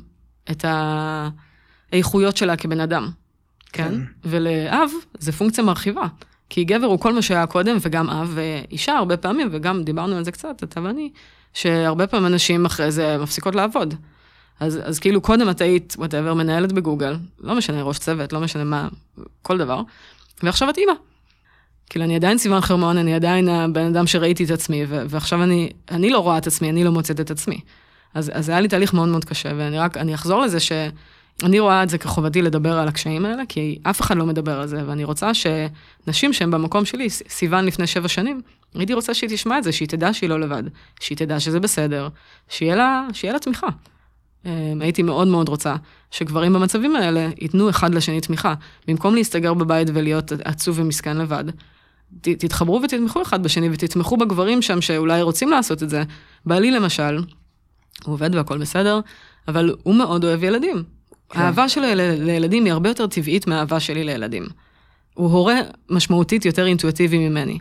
את האיכויות שלה כבן אדם, כן? כן. ולאב זה פונקציה מרחיבה. כי גבר הוא כל מה שהיה קודם, וגם אב ואישה הרבה פעמים, וגם דיברנו על זה קצת, אתה ואני, שהרבה פעמים אנשים אחרי זה מפסיקות לעבוד. אז, אז כאילו קודם את היית, whatever, מנהלת בגוגל, לא משנה, ראש צוות, לא משנה מה, כל דבר, ועכשיו את אימא. כאילו, אני עדיין סיוון חרמון, אני עדיין הבן אדם שראיתי את עצמי, ו- ועכשיו אני, אני לא רואה את עצמי, אני לא מוצאת את עצמי. אז, אז היה לי תהליך מאוד מאוד קשה, ואני רק, אני אחזור לזה שאני רואה את זה כחובתי לדבר על הקשיים האלה, כי אף אחד לא מדבר על זה, ואני רוצה שנשים שהן במקום שלי, סיוון לפני שבע שנים, הייתי רוצה שהיא תשמע את זה, שהיא תדע שהיא לא לבד, שהיא תדע שזה בסדר, שיהיה לה, שיהיה לה תמיכה. אמ, הייתי מאוד מאוד רוצה שגברים במצבים האלה ייתנו אחד לשני תמיכה. במקום להסתגר בבית ולהיות עצוב ומסכן לבד, ת, תתחברו ותתמכו אחד בשני ותתמכו בגברים שם שאולי רוצים לעשות את זה. בעלי למשל, הוא עובד והכל בסדר, אבל הוא מאוד אוהב ילדים. כן. האהבה שלו לילדים היא הרבה יותר טבעית מהאהבה שלי לילדים. הוא הורה משמעותית יותר אינטואיטיבי ממני.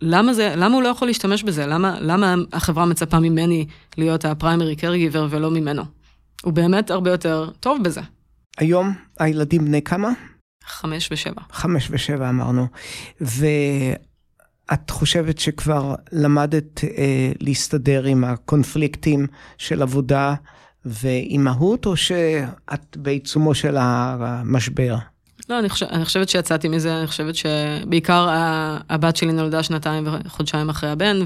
למה זה, למה הוא לא יכול להשתמש בזה? למה, למה החברה מצפה ממני להיות הפריימרי קרגיבר ולא ממנו? הוא באמת הרבה יותר טוב בזה. היום הילדים בני כמה? חמש ושבע. חמש ושבע אמרנו. ואת חושבת שכבר למדת אה, להסתדר עם הקונפליקטים של עבודה ואימהות, או שאת בעיצומו של המשבר? לא, אני, חושב, אני חושבת שיצאתי מזה, אני חושבת שבעיקר הבת שלי נולדה שנתיים וחודשיים אחרי הבן,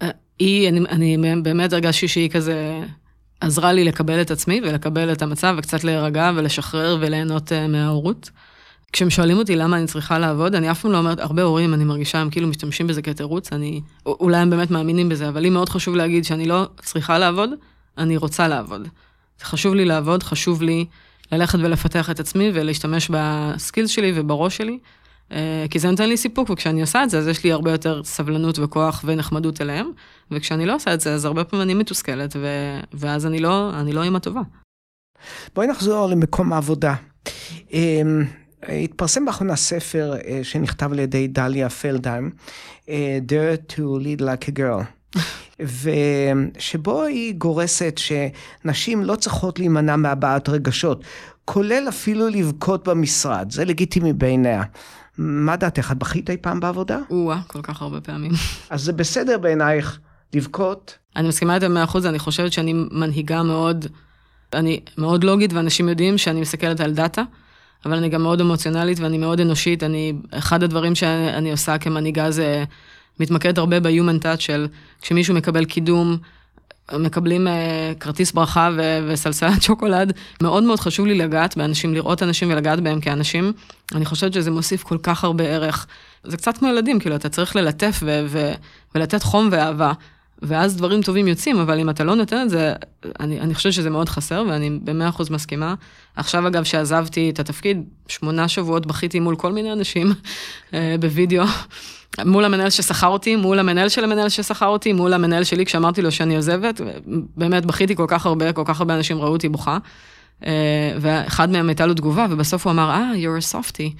והיא, אני, אני באמת הרגשתי שהיא כזה עזרה לי לקבל את עצמי ולקבל את המצב וקצת להירגע ולשחרר וליהנות uh, מההורות. כשהם שואלים אותי למה אני צריכה לעבוד, אני אף פעם לא אומרת, הרבה הורים, אני מרגישה, הם כאילו משתמשים בזה כתירוץ, אני, אולי הם באמת מאמינים בזה, אבל לי מאוד חשוב להגיד שאני לא צריכה לעבוד, אני רוצה לעבוד. חשוב לי לעבוד, חשוב לי ללכת ולפתח את עצמי ולהשתמש בסקילס שלי ובראש שלי, אה, כי זה נותן לי סיפוק, וכשאני עושה את זה, אז יש לי הרבה יותר סבלנות וכוח ונחמדות אליהם, וכשאני לא עושה את זה, אז הרבה פעמים אני מתוסכלת, ו... ואז אני לא, אני לא אימא טובה. בואי נחזור למקום העבודה. אמ, התפרסם באחרונה ספר אה, שנכתב על ידי דליה פלדהיים, אה, Dare to lead like a girl. (laughs) ושבו היא גורסת שנשים לא צריכות להימנע מהבעת רגשות, כולל אפילו לבכות במשרד, זה לגיטימי בעיניה. מה דעתך, את בכית אי פעם בעבודה? או-אה, כל כך הרבה פעמים. אז זה בסדר בעינייך לבכות? אני מסכימה במאה אחוז, אני חושבת שאני מנהיגה מאוד, אני מאוד לוגית, ואנשים יודעים שאני מסתכלת על דאטה, אבל אני גם מאוד אמוציונלית ואני מאוד אנושית. אני, אחד הדברים שאני עושה כמנהיגה זה מתמקד הרבה ב-human touch של כשמישהו מקבל קידום, מקבלים uh, כרטיס ברכה ו- וסלסלת (laughs) שוקולד. מאוד מאוד חשוב לי לגעת באנשים, לראות אנשים ולגעת בהם כאנשים. אני חושבת שזה מוסיף כל כך הרבה ערך. זה קצת כמו ילדים, כאילו, אתה צריך ללטף ו- ו- ולתת חום ואהבה. ואז דברים טובים יוצאים, אבל אם אתה לא נותן את זה, אני, אני חושבת שזה מאוד חסר, ואני במאה אחוז מסכימה. עכשיו, אגב, שעזבתי את התפקיד, שמונה שבועות בכיתי מול כל מיני אנשים אה, בווידאו, מול המנהל ששכר אותי, מול המנהל של המנהל ששכר אותי, מול המנהל שלי כשאמרתי לו שאני עוזבת, באמת בכיתי כל כך הרבה, כל כך הרבה אנשים ראו אותי בוכה. אה, ואחד מהם הייתה לו תגובה, ובסוף הוא אמר, אה, ah, you're a softy.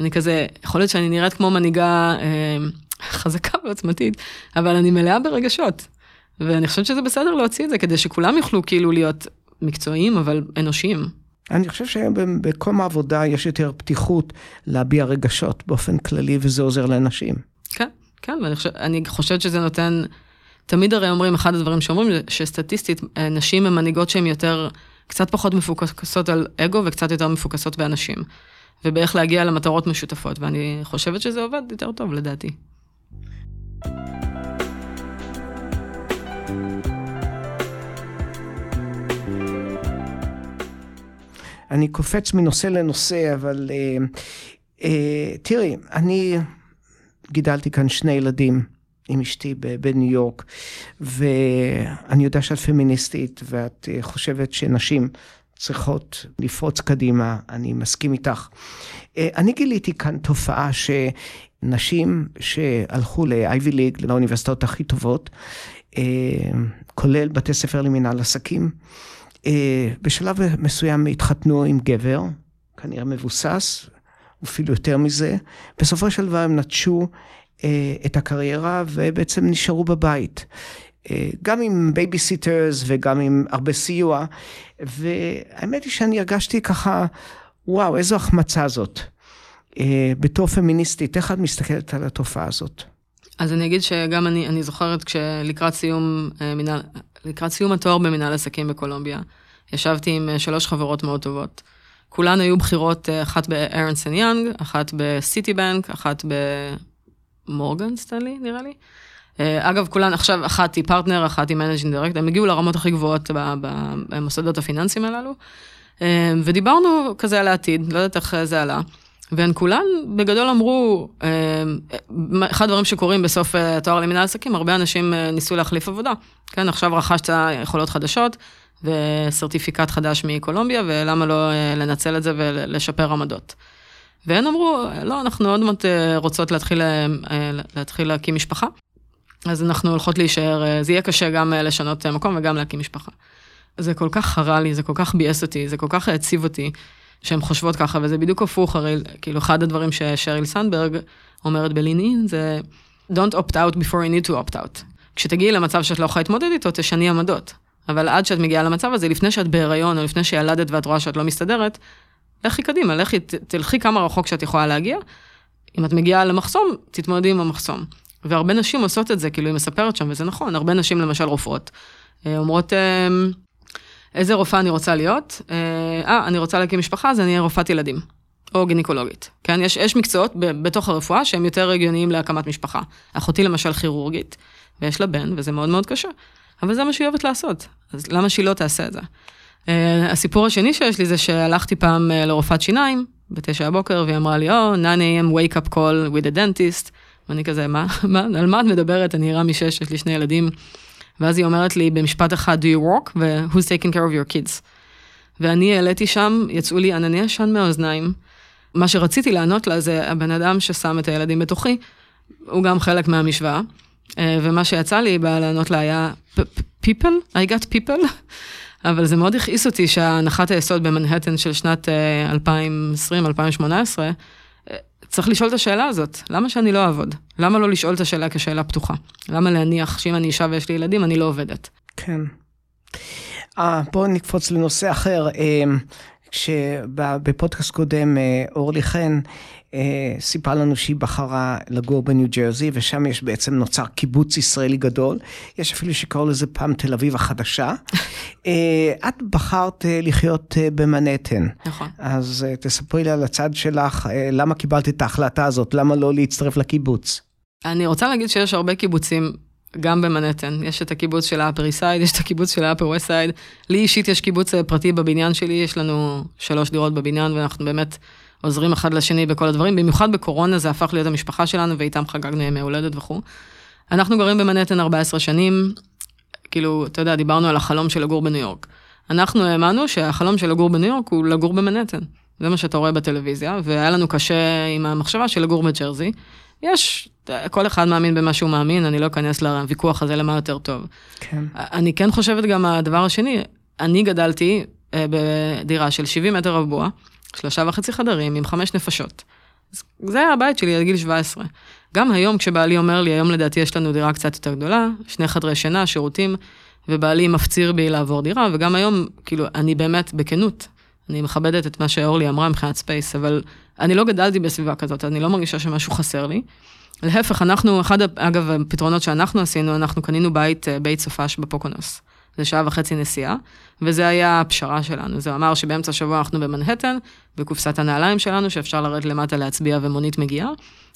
אני כזה, יכול להיות שאני נראית כמו מנהיגה אה, חזקה ועוצמתית, אבל אני מלאה ברגשות. ואני חושבת שזה בסדר להוציא את זה, כדי שכולם יוכלו כאילו להיות מקצועיים, אבל אנושיים. אני חושב שבכל העבודה יש יותר פתיחות להביע רגשות באופן כללי, וזה עוזר לאנשים. כן, כן, ואני חושב, אני חושבת שזה נותן, תמיד הרי אומרים, אחד הדברים שאומרים, שסטטיסטית, אה, נשים הן מנהיגות שהן יותר, קצת פחות מפוקסות על אגו וקצת יותר מפוקסות באנשים. ובאיך להגיע למטרות משותפות, ואני חושבת שזה עובד יותר טוב, לדעתי. אני קופץ מנושא לנושא, אבל אה, אה, תראי, אני גידלתי כאן שני ילדים עם אשתי בניו יורק, ואני יודע שאת פמיניסטית, ואת אה, חושבת שנשים צריכות לפרוץ קדימה, אני מסכים איתך. אה, אני גיליתי כאן תופעה שנשים שהלכו ל-Ivy League, לאוניברסיטאות הכי טובות, אה, כולל בתי ספר למנהל עסקים, בשלב מסוים התחתנו עם גבר, כנראה מבוסס, אפילו יותר מזה. בסופו של דבר הם נטשו אה, את הקריירה ובעצם נשארו בבית. אה, גם עם babysitters וגם עם הרבה סיוע. והאמת היא שאני הרגשתי ככה, וואו, איזו החמצה זאת. בתור פמיניסטית, איך את מסתכלת על התופעה הזאת? אז אני אגיד שגם אני, אני זוכרת כשלקראת סיום מנהל, לקראת סיום התואר במנהל עסקים בקולומביה, ישבתי עם אה, שלוש חברות מאוד טובות. כולן היו בכירות, אה, אחת בארנסט אנד יאנג, אחת בסיטי בנק, אחת במורגן סטנלי, נראה לי. אה, אגב, כולן עכשיו, אחת היא פרטנר, אחת היא managing director, הם הגיעו לרמות הכי גבוהות במוסדות הפיננסיים הללו. ודיברנו כזה על העתיד, לא יודעת איך זה עלה. והן כולן בגדול אמרו, אחד הדברים שקורים בסוף התואר למנהל עסקים, הרבה אנשים ניסו להחליף עבודה. כן, עכשיו רכשת יכולות חדשות, ו certificate חדש מקולומביה, ולמה לא אה, לנצל את זה ולשפר עמדות. והן אמרו, לא, אנחנו עוד מעט אה, רוצות להתחיל, אה, להתחיל להקים משפחה, אז אנחנו הולכות להישאר, זה יהיה קשה גם לשנות מקום וגם להקים משפחה. זה כל כך חרה לי, זה כל כך ביאס אותי, זה כל כך העציב אותי, שהן חושבות ככה, וזה בדיוק הפוך, הרי כאילו אחד הדברים ששריל סנדברג אומרת בלין זה Don't opt out before you need to opt out. כשתגיעי למצב שאת לא יכולה להתמודד איתו, תשני עמדות. אבל עד שאת מגיעה למצב הזה, לפני שאת בהיריון, או לפני שילדת ואת רואה שאת לא מסתדרת, לכי קדימה, לכי, תלכי כמה רחוק שאת יכולה להגיע. אם את מגיעה למחסום, תתמודדי עם המחסום. והרבה נשים עושות את זה, כאילו היא מספרת שם, וזה נכון, הרבה נשים למשל רופאות, אה, אומרות, אה, איזה רופאה אני רוצה להיות? אה, אה, אני רוצה להקים משפחה, אז אני אהיה רופאת ילדים. או גינקולוגית. כן, יש, יש מקצועות בתוך הרפואה שהם יותר הגיוניים להקמת משפחה. אחותי למשל כירורגית, ויש לה בן, וזה מאוד מאוד קשה. אבל זה מה שהיא אוהבת לעשות, אז למה שהיא לא תעשה את זה? Uh, הסיפור השני שיש לי זה שהלכתי פעם uh, לרופאת שיניים, בתשע הבוקר, והיא אמרה לי, או, oh, 9 a.m. wake up call with a dentist, ואני כזה, מה, (laughs) מה, על מה את מדברת? אני ערה משש, יש לי שני ילדים. ואז היא אומרת לי במשפט אחד, do you work? ו-who's taking care of your kids? ואני העליתי שם, יצאו לי ענני עשן מהאוזניים. מה שרציתי לענות לה זה הבן אדם ששם את הילדים בתוכי, הוא גם חלק מהמשוואה. אה, ומה שיצא לי לענות לה היה people, I got people, (laughs) אבל זה מאוד הכעיס אותי שהנחת היסוד במנהטן של שנת 2020-2018, אה, אה, צריך לשאול את השאלה הזאת, למה שאני לא אעבוד? למה לא לשאול את השאלה כשאלה פתוחה? למה להניח שאם אני אישה ויש לי ילדים, אני לא עובדת? כן. בואו נקפוץ לנושא אחר. כשבפודקאסט קודם אורלי חן אה, סיפרה לנו שהיא בחרה לגור בניו ג'רזי, ושם יש בעצם נוצר קיבוץ ישראלי גדול. יש אפילו שקראו לזה פעם תל אביב החדשה. (laughs) אה, את בחרת אה, לחיות במנהטן. נכון. אז תספרי לי על הצד שלך, למה קיבלת את ההחלטה הזאת? למה לא להצטרף לקיבוץ? אני רוצה להגיד שיש הרבה קיבוצים גם במנהטן. יש את הקיבוץ של ה Upper East Side, יש את הקיבוץ של ה Upper West Side. לי אישית יש קיבוץ פרטי בבניין שלי, יש לנו שלוש דירות בבניין, ואנחנו באמת עוזרים אחד לשני בכל הדברים, במיוחד בקורונה זה הפך להיות המשפחה שלנו, ואיתם חגגנו ימי הולדת וכו'. אנחנו גרים במנהטן 14 שנים, כאילו, אתה יודע, דיברנו על החלום של לגור בניו יורק. אנחנו האמנו שהחלום של לגור בניו יורק הוא לגור במנהטן. זה מה שאתה רואה בטלוויזיה, והיה לנו קשה עם המחשבה של לגור בג'רזי. יש, כל אחד מאמין במה שהוא מאמין, אני לא אכנס לוויכוח הזה למה יותר טוב. כן. אני כן חושבת גם הדבר השני, אני גדלתי אה, בדירה של 70 מטר רבוע, שלושה וחצי חדרים עם חמש נפשות. זה היה הבית שלי עד גיל 17. גם היום כשבעלי אומר לי, היום לדעתי יש לנו דירה קצת יותר גדולה, שני חדרי שינה, שירותים, ובעלי מפציר בי לעבור דירה, וגם היום, כאילו, אני באמת, בכנות, אני מכבדת את מה שאורלי אמרה מבחינת space, אבל אני לא גדלתי בסביבה כזאת, אני לא מרגישה שמשהו חסר לי. להפך, אנחנו, אחד, אגב, הפתרונות שאנחנו עשינו, אנחנו קנינו בית, אה, בית סופש בפוקונוס. זה שעה וחצי נסיעה, וזה היה הפשרה שלנו. זה אמר שבאמצע השבוע אנחנו במנהטן, בקופסת הנעליים שלנו, שאפשר לרדת למטה להצביע ומונית מגיעה,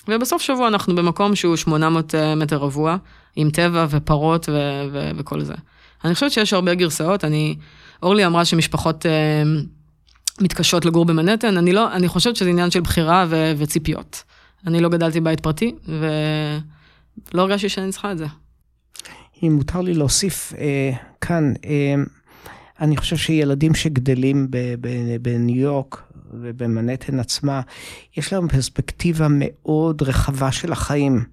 ובסוף שבוע אנחנו במקום שהוא 800 אה, מטר רבוע, עם טבע ופרות ו- ו- וכל זה. אני חושבת שיש הרבה גרסאות, אני, אורלי אמרה שמשפחות אה, מתקשות לגור במנהטן, אני לא, אני חושבת שזה עניין של בחירה ו- וציפיות. אני לא גדלתי בית פרטי, ולא הרגשתי שאני צריכה את זה. אם מותר לי להוסיף אה, כאן, אה, אני חושב שילדים שגדלים בניו יורק ובמנהטן עצמה, יש להם פרספקטיבה מאוד רחבה של החיים.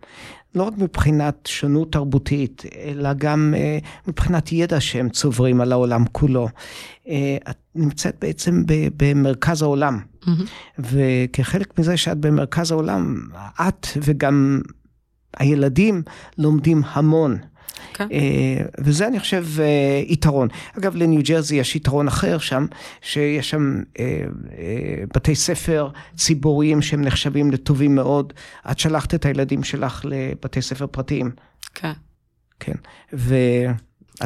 לא רק מבחינת שונות תרבותית, אלא גם אה, מבחינת ידע שהם צוברים על העולם כולו. אה, את נמצאת בעצם ב- במרכז העולם, וכחלק מזה שאת במרכז העולם, את וגם הילדים לומדים המון. כן. אה, וזה אני חושב אה, יתרון. אגב, לניו ג'רזי יש יתרון אחר שם, שיש שם אה, בתי ספר ציבוריים שהם נחשבים לטובים מאוד. את שלחת את הילדים שלך לבתי ספר פרטיים, כן. כן. ואת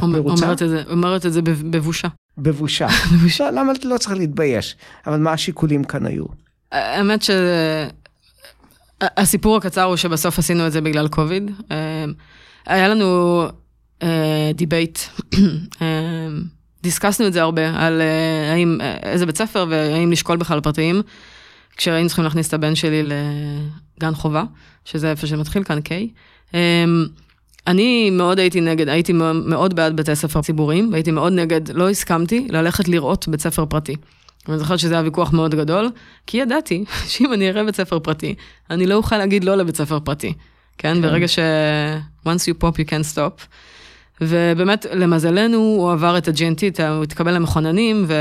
אומר- מרוצה? אומרת את זה, אומרת את זה בב- בבושה. בבושה. (laughs) לא, למה לא צריך להתבייש? אבל מה השיקולים כאן היו? האמת ש... הסיפור הקצר הוא שבסוף עשינו את זה בגלל קוביד. אה, היה לנו debate, דיסקסנו (clears throat) את זה הרבה, על אה, האם, אה, איזה בית ספר והאם לשקול בכלל פרטיים, כשהיינו צריכים להכניס את הבן שלי לגן חובה, שזה איפה שמתחיל כאן, K. אה, אני מאוד הייתי נגד, הייתי מאוד בעד בתי ספר ציבוריים, והייתי מאוד נגד, לא הסכמתי ללכת לראות בית ספר פרטי. אני זוכרת שזה היה ויכוח מאוד גדול, כי ידעתי (laughs) שאם אני אראה בית ספר פרטי, אני לא אוכל להגיד לא לבית ספר פרטי. כן, כן. ברגע ש... once you pop you can't stop. ובאמת, למזלנו, הוא עבר את ה-GNT, הוא התקבל למכוננים, ו...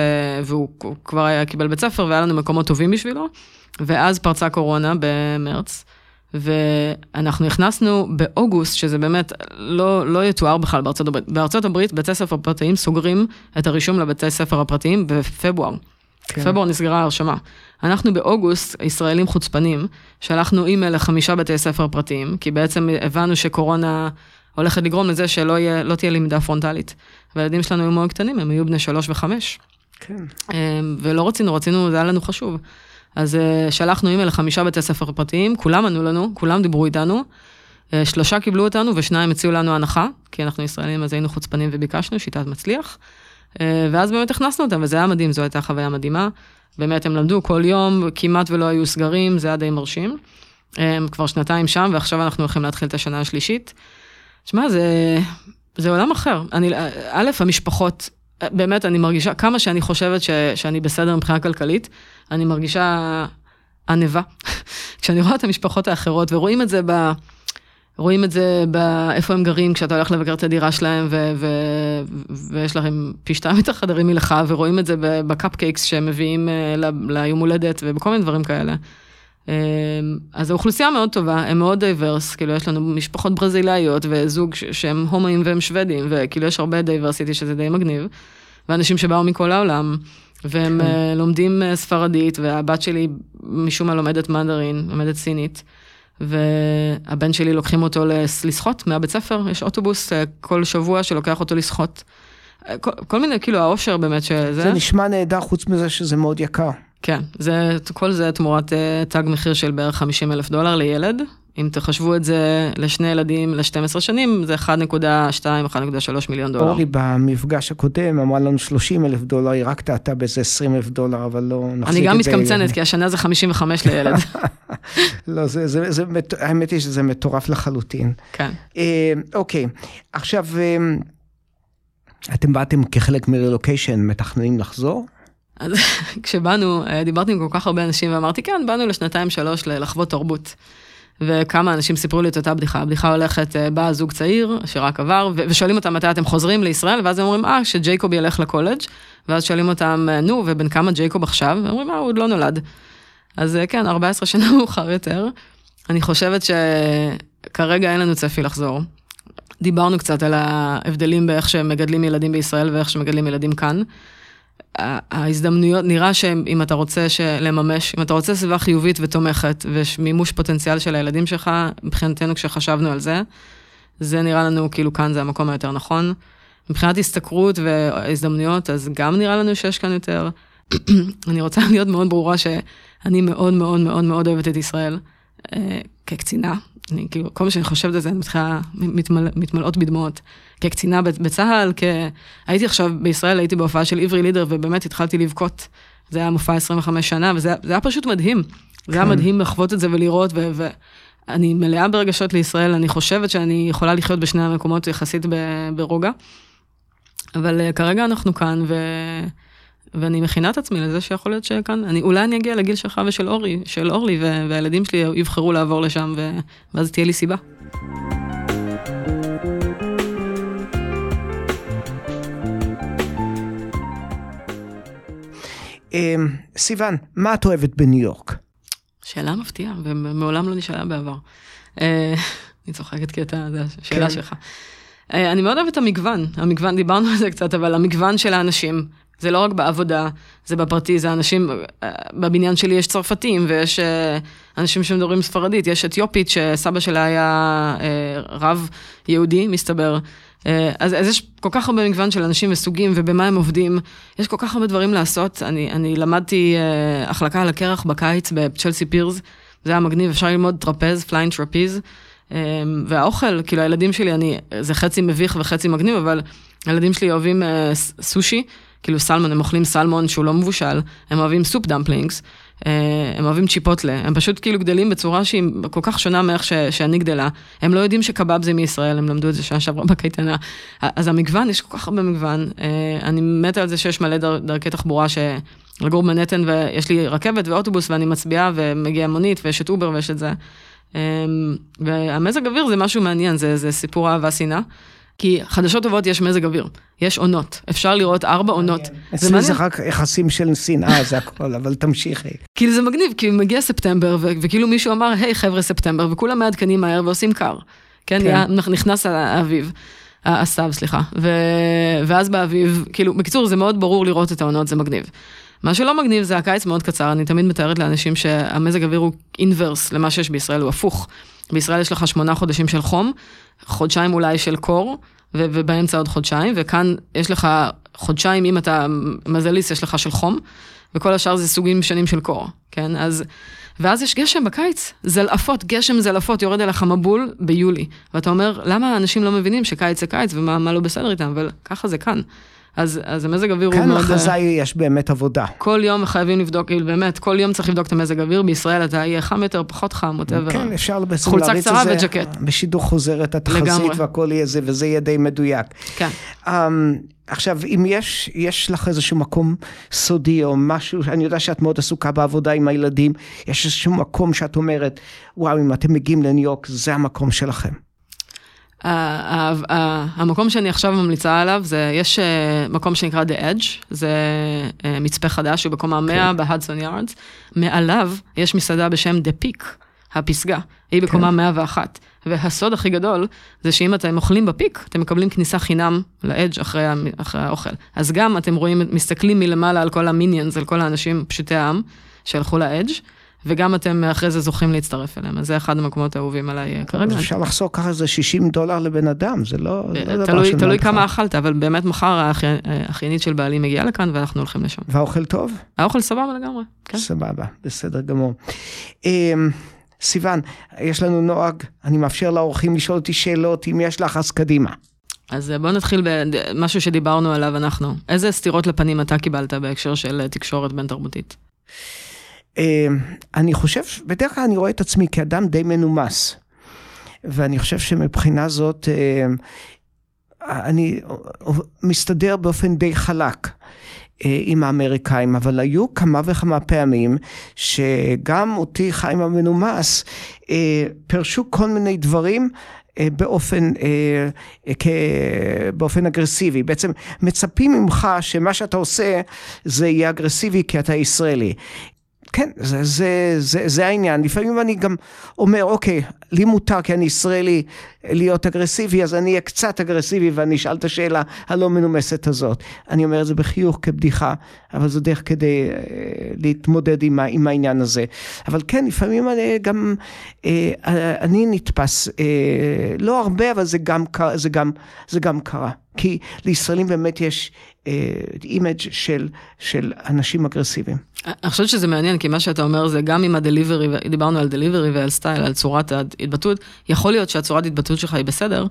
והוא הוא כבר היה קיבל בית ספר, והיה לנו מקומות טובים בשבילו. ואז פרצה קורונה במרץ, ואנחנו נכנסנו באוגוסט, שזה באמת לא, לא יתואר בכלל בארצות הברית. בארצות הברית, בתי ספר פרטיים סוגרים את הרישום לבתי ספר הפרטיים בפברואר. כן. בפברואר נסגרה ההרשמה. אנחנו באוגוסט, ישראלים חוצפנים, שלחנו אימייל לחמישה בתי ספר פרטיים, כי בעצם הבנו שקורונה הולכת לגרום לזה שלא יהיה, לא תהיה למידה פרונטלית. והילדים שלנו היו מאוד קטנים, הם היו בני שלוש וחמש. כן. ולא רצינו, רצינו, זה היה לנו חשוב. אז uh, שלחנו אימייל לחמישה בתי ספר פרטיים, כולם ענו לנו, כולם דיברו איתנו. Uh, שלושה קיבלו אותנו ושניים הציעו לנו הנחה, כי אנחנו ישראלים אז היינו חוצפנים וביקשנו, שיטת מצליח. Uh, ואז באמת הכנסנו אותם, וזה היה מדהים, זו הייתה חוויה מדהימה. באמת הם למדו כל יום, כמעט ולא היו סגרים, זה היה די מרשים. הם כבר שנתיים שם, ועכשיו אנחנו הולכים להתחיל את השנה השלישית. שמע, זה, זה עולם אחר. אני, א', המשפחות, באמת, אני מרגישה, כמה שאני חושבת ש, שאני בסדר מבחינה כלכלית, אני מרגישה ענבה. (laughs) כשאני רואה את המשפחות האחרות, ורואים את זה ב... רואים את זה באיפה הם גרים, כשאתה הולך לבקר את הדירה שלהם, ו- ו- ויש לכם פי שתיים יותר חדרים ממך, ורואים את זה ב cupcakes שהם מביאים ליום הולדת, ובכל מיני דברים כאלה. אז האוכלוסייה מאוד טובה, הם מאוד diverse, כאילו יש לנו משפחות ברזילאיות וזוג שהם הומואים והם שוודים, וכאילו יש הרבה diversity שזה די מגניב, ואנשים שבאו מכל העולם, והם כן. לומדים ספרדית, והבת שלי משום מה לומדת מנדרין, לומדת סינית, והבן שלי לוקחים אותו לשחות מהבית ספר, יש אוטובוס כל שבוע שלוקח אותו לשחות. כל, כל מיני, כאילו האושר באמת שזה. זה נשמע נהדר חוץ מזה שזה מאוד יקר. כן, זה, כל זה תמורת תג מחיר של בערך 50 אלף דולר לילד. אם תחשבו את זה לשני ילדים ל-12 שנים, זה 1.2-1.3 מיליון דולר. אורלי במפגש הקודם אמרה לנו 30 אלף דולר, היא רק טעתה באיזה 20 אלף דולר, אבל לא נחזיק את זה. אני גם מתקמצנת, כי השנה זה 55 לילד. (laughs) לא, זה, זה, זה, האמת היא שזה מטורף לחלוטין. כן. אוקיי, עכשיו, אתם באתם כחלק מרילוקיישן, מתכננים לחזור? אז (laughs) כשבאנו, דיברתי עם כל כך הרבה אנשים ואמרתי, כן, באנו לשנתיים שלוש לחוות תרבות. וכמה אנשים סיפרו לי את אותה בדיחה. הבדיחה הולכת, בא זוג צעיר שרק עבר, ושואלים אותם מתי אתם חוזרים לישראל, ואז הם אומרים, אה, שג'ייקוב ילך לקולג', ואז שואלים אותם, נו, ובן כמה ג'ייקוב עכשיו? והם אומרים, אה, הוא עוד לא נולד. אז כן, 14 שנה (laughs) מאוחר יותר. אני חושבת שכרגע אין לנו צפי לחזור. דיברנו קצת על ההבדלים באיך שמגדלים ילדים בישראל ואיך שמגדלים ילדים כאן. ההזדמנויות, נראה שאם אתה רוצה לממש, אם אתה רוצה סביבה חיובית ותומכת, ומימוש פוטנציאל של הילדים שלך, מבחינתנו כשחשבנו על זה, זה נראה לנו כאילו כאן זה המקום היותר נכון. מבחינת השתכרות והזדמנויות, אז גם נראה לנו שיש כאן יותר. (clears throat) אני רוצה להיות מאוד ברורה שאני מאוד מאוד מאוד מאוד אוהבת את ישראל אה, כקצינה. אני כאילו, כל מה שאני חושבת על זה, אני מתחילה, מתמל, מתמלאות בדמעות. כקצינה בצה"ל, כ... הייתי עכשיו בישראל, הייתי בהופעה של עברי לידר, ובאמת התחלתי לבכות. זה היה מופע 25 שנה, וזה היה פשוט מדהים. זה היה כן. מדהים לחוות את זה ולראות, ואני מלאה ברגשות לישראל, אני חושבת שאני יכולה לחיות בשני המקומות יחסית ברוגע. אבל uh, כרגע אנחנו כאן, ו... ואני מכינה את עצמי לזה שיכול להיות שכאן, אני, אולי אני אגיע לגיל שלך ושל אורי, של אורלי, והילדים שלי יבחרו לעבור לשם, ו... ואז תהיה לי סיבה. סיוון, מה את אוהבת בניו יורק? שאלה מפתיעה, ומעולם לא נשאלה בעבר. אה, אני צוחקת כי אתה, זו השאלה כן. שלך. אה, אני מאוד אוהבת את המגוון, המגוון, דיברנו על זה קצת, אבל המגוון של האנשים, זה לא רק בעבודה, זה בפרטי, זה אנשים, אה, בבניין שלי יש צרפתים ויש אנשים שמדברים ספרדית, יש אתיופית שסבא שלה היה רב יהודי, מסתבר. אה, אז, אז יש כל כך הרבה מגוון של אנשים וסוגים ובמה הם עובדים, יש כל כך הרבה דברים לעשות. אני, אני למדתי uh, החלקה על הקרח בקיץ בצ'לסי פירס, זה היה מגניב, אפשר ללמוד טרפז, flying trapeze. Um, והאוכל, כאילו הילדים שלי, אני, זה חצי מביך וחצי מגניב, אבל הילדים שלי אוהבים uh, סושי, כאילו סלמון, הם אוכלים סלמון שהוא לא מבושל, הם אוהבים soup dumplings. אה, הם אוהבים צ'יפוטלה, הם פשוט כאילו גדלים בצורה שהיא כל כך שונה מאיך ש, שאני גדלה. הם לא יודעים שקבב זה מישראל, הם למדו את זה שנה שעברה בקייטנה. אז המגוון, יש כל כך הרבה מגוון. אה, אני מתה על זה שיש מלא דר, דרכי תחבורה שלגור במנהטן ויש לי רכבת ואוטובוס ואני מצביעה ומגיעה מונית ויש את אובר ויש את זה. אה, והמזג אוויר זה משהו מעניין, זה, זה סיפור אהבה שנאה. כי חדשות טובות יש מזג אוויר, יש עונות, אפשר לראות ארבע עונות. אצלי זה רק יחסים של שנאה, זה הכל, אבל תמשיכי. (laughs) כאילו זה מגניב, כי מגיע ספטמבר, וכאילו מישהו אמר, היי חבר'ה ספטמבר, וכולם מעדכנים מהר ועושים קר. כן, כן. נכנס האביב. הסתיו, סליחה. ו... ואז באביב, כאילו, בקיצור, זה מאוד ברור לראות את העונות, זה מגניב. מה שלא מגניב זה הקיץ מאוד קצר, אני תמיד מתארת לאנשים שהמזג אוויר הוא אינברס למה שיש בישראל, הוא הפוך. בישראל יש לך שמונה חודשים של חום, חודשיים אולי של קור, ו- ובאמצע עוד חודשיים, וכאן יש לך חודשיים, אם אתה מזליסט, יש לך של חום, וכל השאר זה סוגים שונים של קור, כן? אז... ואז יש גשם בקיץ, זלעפות, גשם זלעפות, יורד אליך מבול ביולי. ואתה אומר, למה אנשים לא מבינים שקיץ זה קיץ ומה לא בסדר איתם, אבל ככה זה כאן. אז, אז המזג אוויר הוא מאוד... כאן לחזאי יש באמת עבודה. כל יום חייבים לבדוק, כאילו באמת, כל יום צריך לבדוק את המזג אוויר, בישראל אתה יהיה חם יותר, פחות חם, ווטאבר. כן, אפשר בעצם להריץ את זה. וג'קט. בשידור חוזר את התחזית והכל יהיה זה, וזה יהיה די מדויק. כן. Um, עכשיו, אם יש, יש לך איזשהו מקום סודי או משהו, אני יודע שאת מאוד עסוקה בעבודה עם הילדים, יש איזשהו מקום שאת אומרת, וואו, אם אתם מגיעים לניו יורק, זה המקום שלכם. המקום שאני עכשיו ממליצה עליו, זה, יש אה, מקום שנקרא The Edge, זה אה, מצפה חדש, הוא בקומה 100 כן. בהדסון יארדס. מעליו יש מסעדה בשם The Peak, הפסגה, היא בקומה 101. כן. והסוד הכי גדול, זה שאם אתם אוכלים בפיק, אתם מקבלים כניסה חינם לאדג' אחרי, אחרי האוכל. אז גם אתם רואים, מסתכלים מלמעלה על כל המיניאנס, על כל האנשים פשוטי העם שהלכו לאדג'. וגם אתם אחרי זה זוכים להצטרף אליהם, אז זה אחד המקומות האהובים עליי אה, כרגע. אפשר לחסוך ככה איזה 60 דולר לבן אדם, זה לא, לא דבר תלוי, תלוי כמה אכלת, אבל באמת מחר האחיינית של בעלי מגיעה לכאן ואנחנו הולכים לשם. והאוכל טוב? האוכל סבבה לגמרי, כן. סבבה, בסדר גמור. אמ, סיוון, יש לנו נוהג, אני מאפשר לאורחים לשאול אותי שאלות, אם יש לך אז קדימה. אז אה, בואו נתחיל במשהו שדיברנו עליו אנחנו. איזה סתירות לפנים אתה קיבלת בהקשר של אה, תקשורת בין תרבותית? אמ, אני חושב, בדרך כלל אני רואה את עצמי כאדם די מנומס. ואני חושב שמבחינה זאת, אמ, אני מסתדר באופן די חלק. אה, עם האמריקאים, אבל היו כמה וכמה פעמים שגם אותי חיים המנומס אה, פרשו כל מיני דברים אה, באופן, באופן אגרסיבי. בעצם מצפים ממך שמה שאתה עושה זה יהיה אגרסיבי כי אתה ישראלי. כן, זה, זה, זה, זה העניין. לפעמים אני גם אומר, אוקיי, לי מותר כי אני ישראלי להיות אגרסיבי, אז אני אהיה קצת אגרסיבי ואני אשאל את השאלה הלא מנומסת הזאת. אני אומר את זה בחיוך כבדיחה, אבל זו דרך כדי אה, להתמודד עם, עם העניין הזה. אבל כן, לפעמים אני גם, אה, אני נתפס, אה, לא הרבה, אבל זה גם, זה גם, זה גם קרה. כי לישראלים באמת יש image של, של אנשים אגרסיביים. אני חושבת שזה מעניין, כי מה שאתה אומר זה גם עם ה delivery, דיברנו על delivery ועל style, על צורת ההתבטאות, יכול להיות שהצורת התבטאות שלך היא בסדר,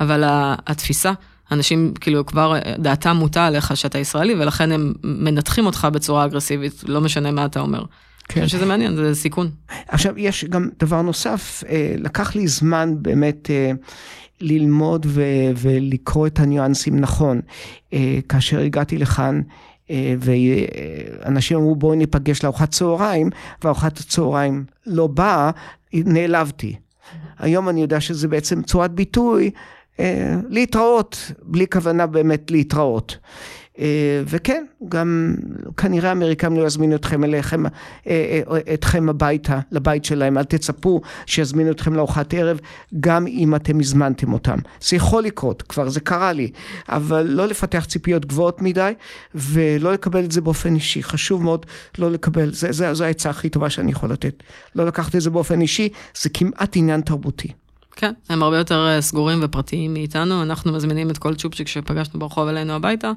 אבל התפיסה, אנשים כאילו כבר דעתם מוטה עליך שאתה ישראלי, ולכן הם מנתחים אותך בצורה אגרסיבית, לא משנה מה אתה אומר. כן. אני חושב שזה מעניין, זה סיכון. עכשיו, יש גם דבר נוסף, אה, לקח לי זמן באמת אה, ללמוד ו- ולקרוא את הניואנסים נכון. אה, כאשר הגעתי לכאן, ואנשים אמרו בואי ניפגש לארוחת צהריים, וארוחת הצהריים לא באה, נעלבתי. היום אני יודע שזה בעצם צורת ביטוי, אה, להתראות, בלי כוונה באמת להתראות. אה, וכן, גם כנראה האמריקאים לא יזמינו אתכם אליכם, אה, אה, אתכם הביתה, לבית שלהם, אל תצפו שיזמינו אתכם לארוחת ערב, גם אם אתם הזמנתם אותם. זה יכול לקרות, כבר זה קרה לי, אבל לא לפתח ציפיות גבוהות מדי, ולא לקבל את זה באופן אישי. חשוב מאוד לא לקבל, זה, זה, זו העצה הכי טובה שאני יכול לתת. לא לקחת את זה באופן אישי, זה כמעט עניין תרבותי. כן, הם הרבה יותר סגורים ופרטיים מאיתנו, אנחנו מזמינים את כל צ'ופצ'יק שפגשנו ברחוב אלינו הביתה,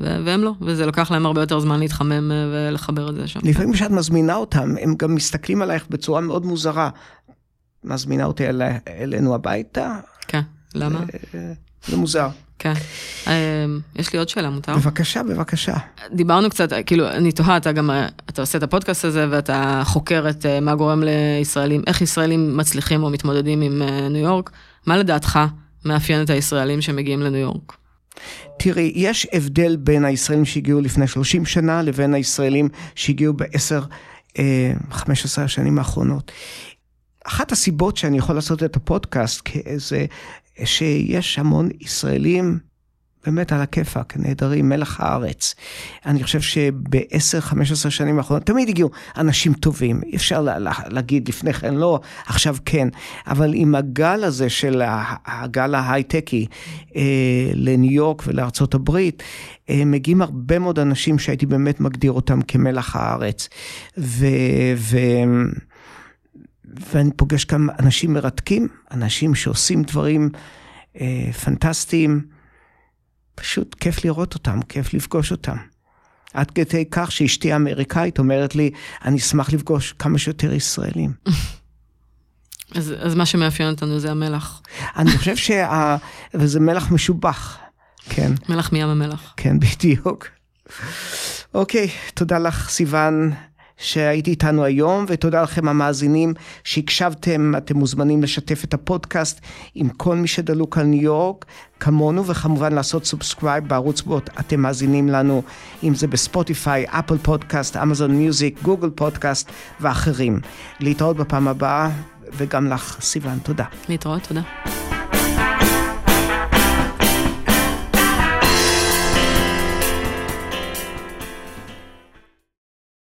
והם לא, וזה לקח להם הרבה יותר זמן להתחמם אה, ולחבר את זה שם. לפעמים כשאת מזמינה אותם, הם גם מסתכלים עלייך בצורה מאוד מוזרה. מזמינה אותי אל, אלינו הביתה? כן, למה? אה, זה מוזר. כן. אה, יש לי עוד שאלה, מותר? בבקשה, בבקשה. דיברנו קצת, כאילו, אני תוהה, אתה גם, אה, אתה עושה את הפודקאסט הזה ואתה חוקר את מה גורם לישראלים, איך ישראלים מצליחים או מתמודדים עם ניו יורק. מה לדעתך מאפיין את הישראלים שמגיעים לניו יורק? תראי, יש הבדל בין הישראלים שהגיעו לפני 30 שנה לבין הישראלים שהגיעו בעשר, אה, 15 השנים האחרונות. אחת הסיבות שאני יכול לעשות את הפודקאסט זה שיש המון ישראלים באמת על הכיפאק, נהדרים, מלח הארץ. אני חושב שב-10-15 שנים האחרונות תמיד הגיעו אנשים טובים, אי אפשר לה, לה, להגיד לפני כן לא, עכשיו כן, אבל עם הגל הזה של הגל ההייטקי אה, לניו יורק ולארצות הברית, אה, מגיעים הרבה מאוד אנשים שהייתי באמת מגדיר אותם כמלח הארץ. ו... ו ואני פוגש גם אנשים מרתקים, אנשים שעושים דברים אה, פנטסטיים. פשוט כיף לראות אותם, כיף לפגוש אותם. עד כדי כך שאשתי האמריקאית אומרת לי, אני אשמח לפגוש כמה שיותר ישראלים. (laughs) אז, אז מה שמאפיין אותנו זה המלח. אני חושב שה... (laughs) וזה מלח משובח, כן. מלח מים המלח. כן, בדיוק. אוקיי, תודה לך, סיוון. שהייתי איתנו היום, ותודה לכם המאזינים שהקשבתם, אתם מוזמנים לשתף את הפודקאסט עם כל מי שדלוק על ניו יורק, כמונו, וכמובן לעשות subscribe בערוץ בו אתם מאזינים לנו, אם זה בספוטיפיי, אפל פודקאסט, אמזון מיוזיק, גוגל פודקאסט ואחרים. להתראות בפעם הבאה, וגם לך, סיוון, תודה. להתראות, תודה.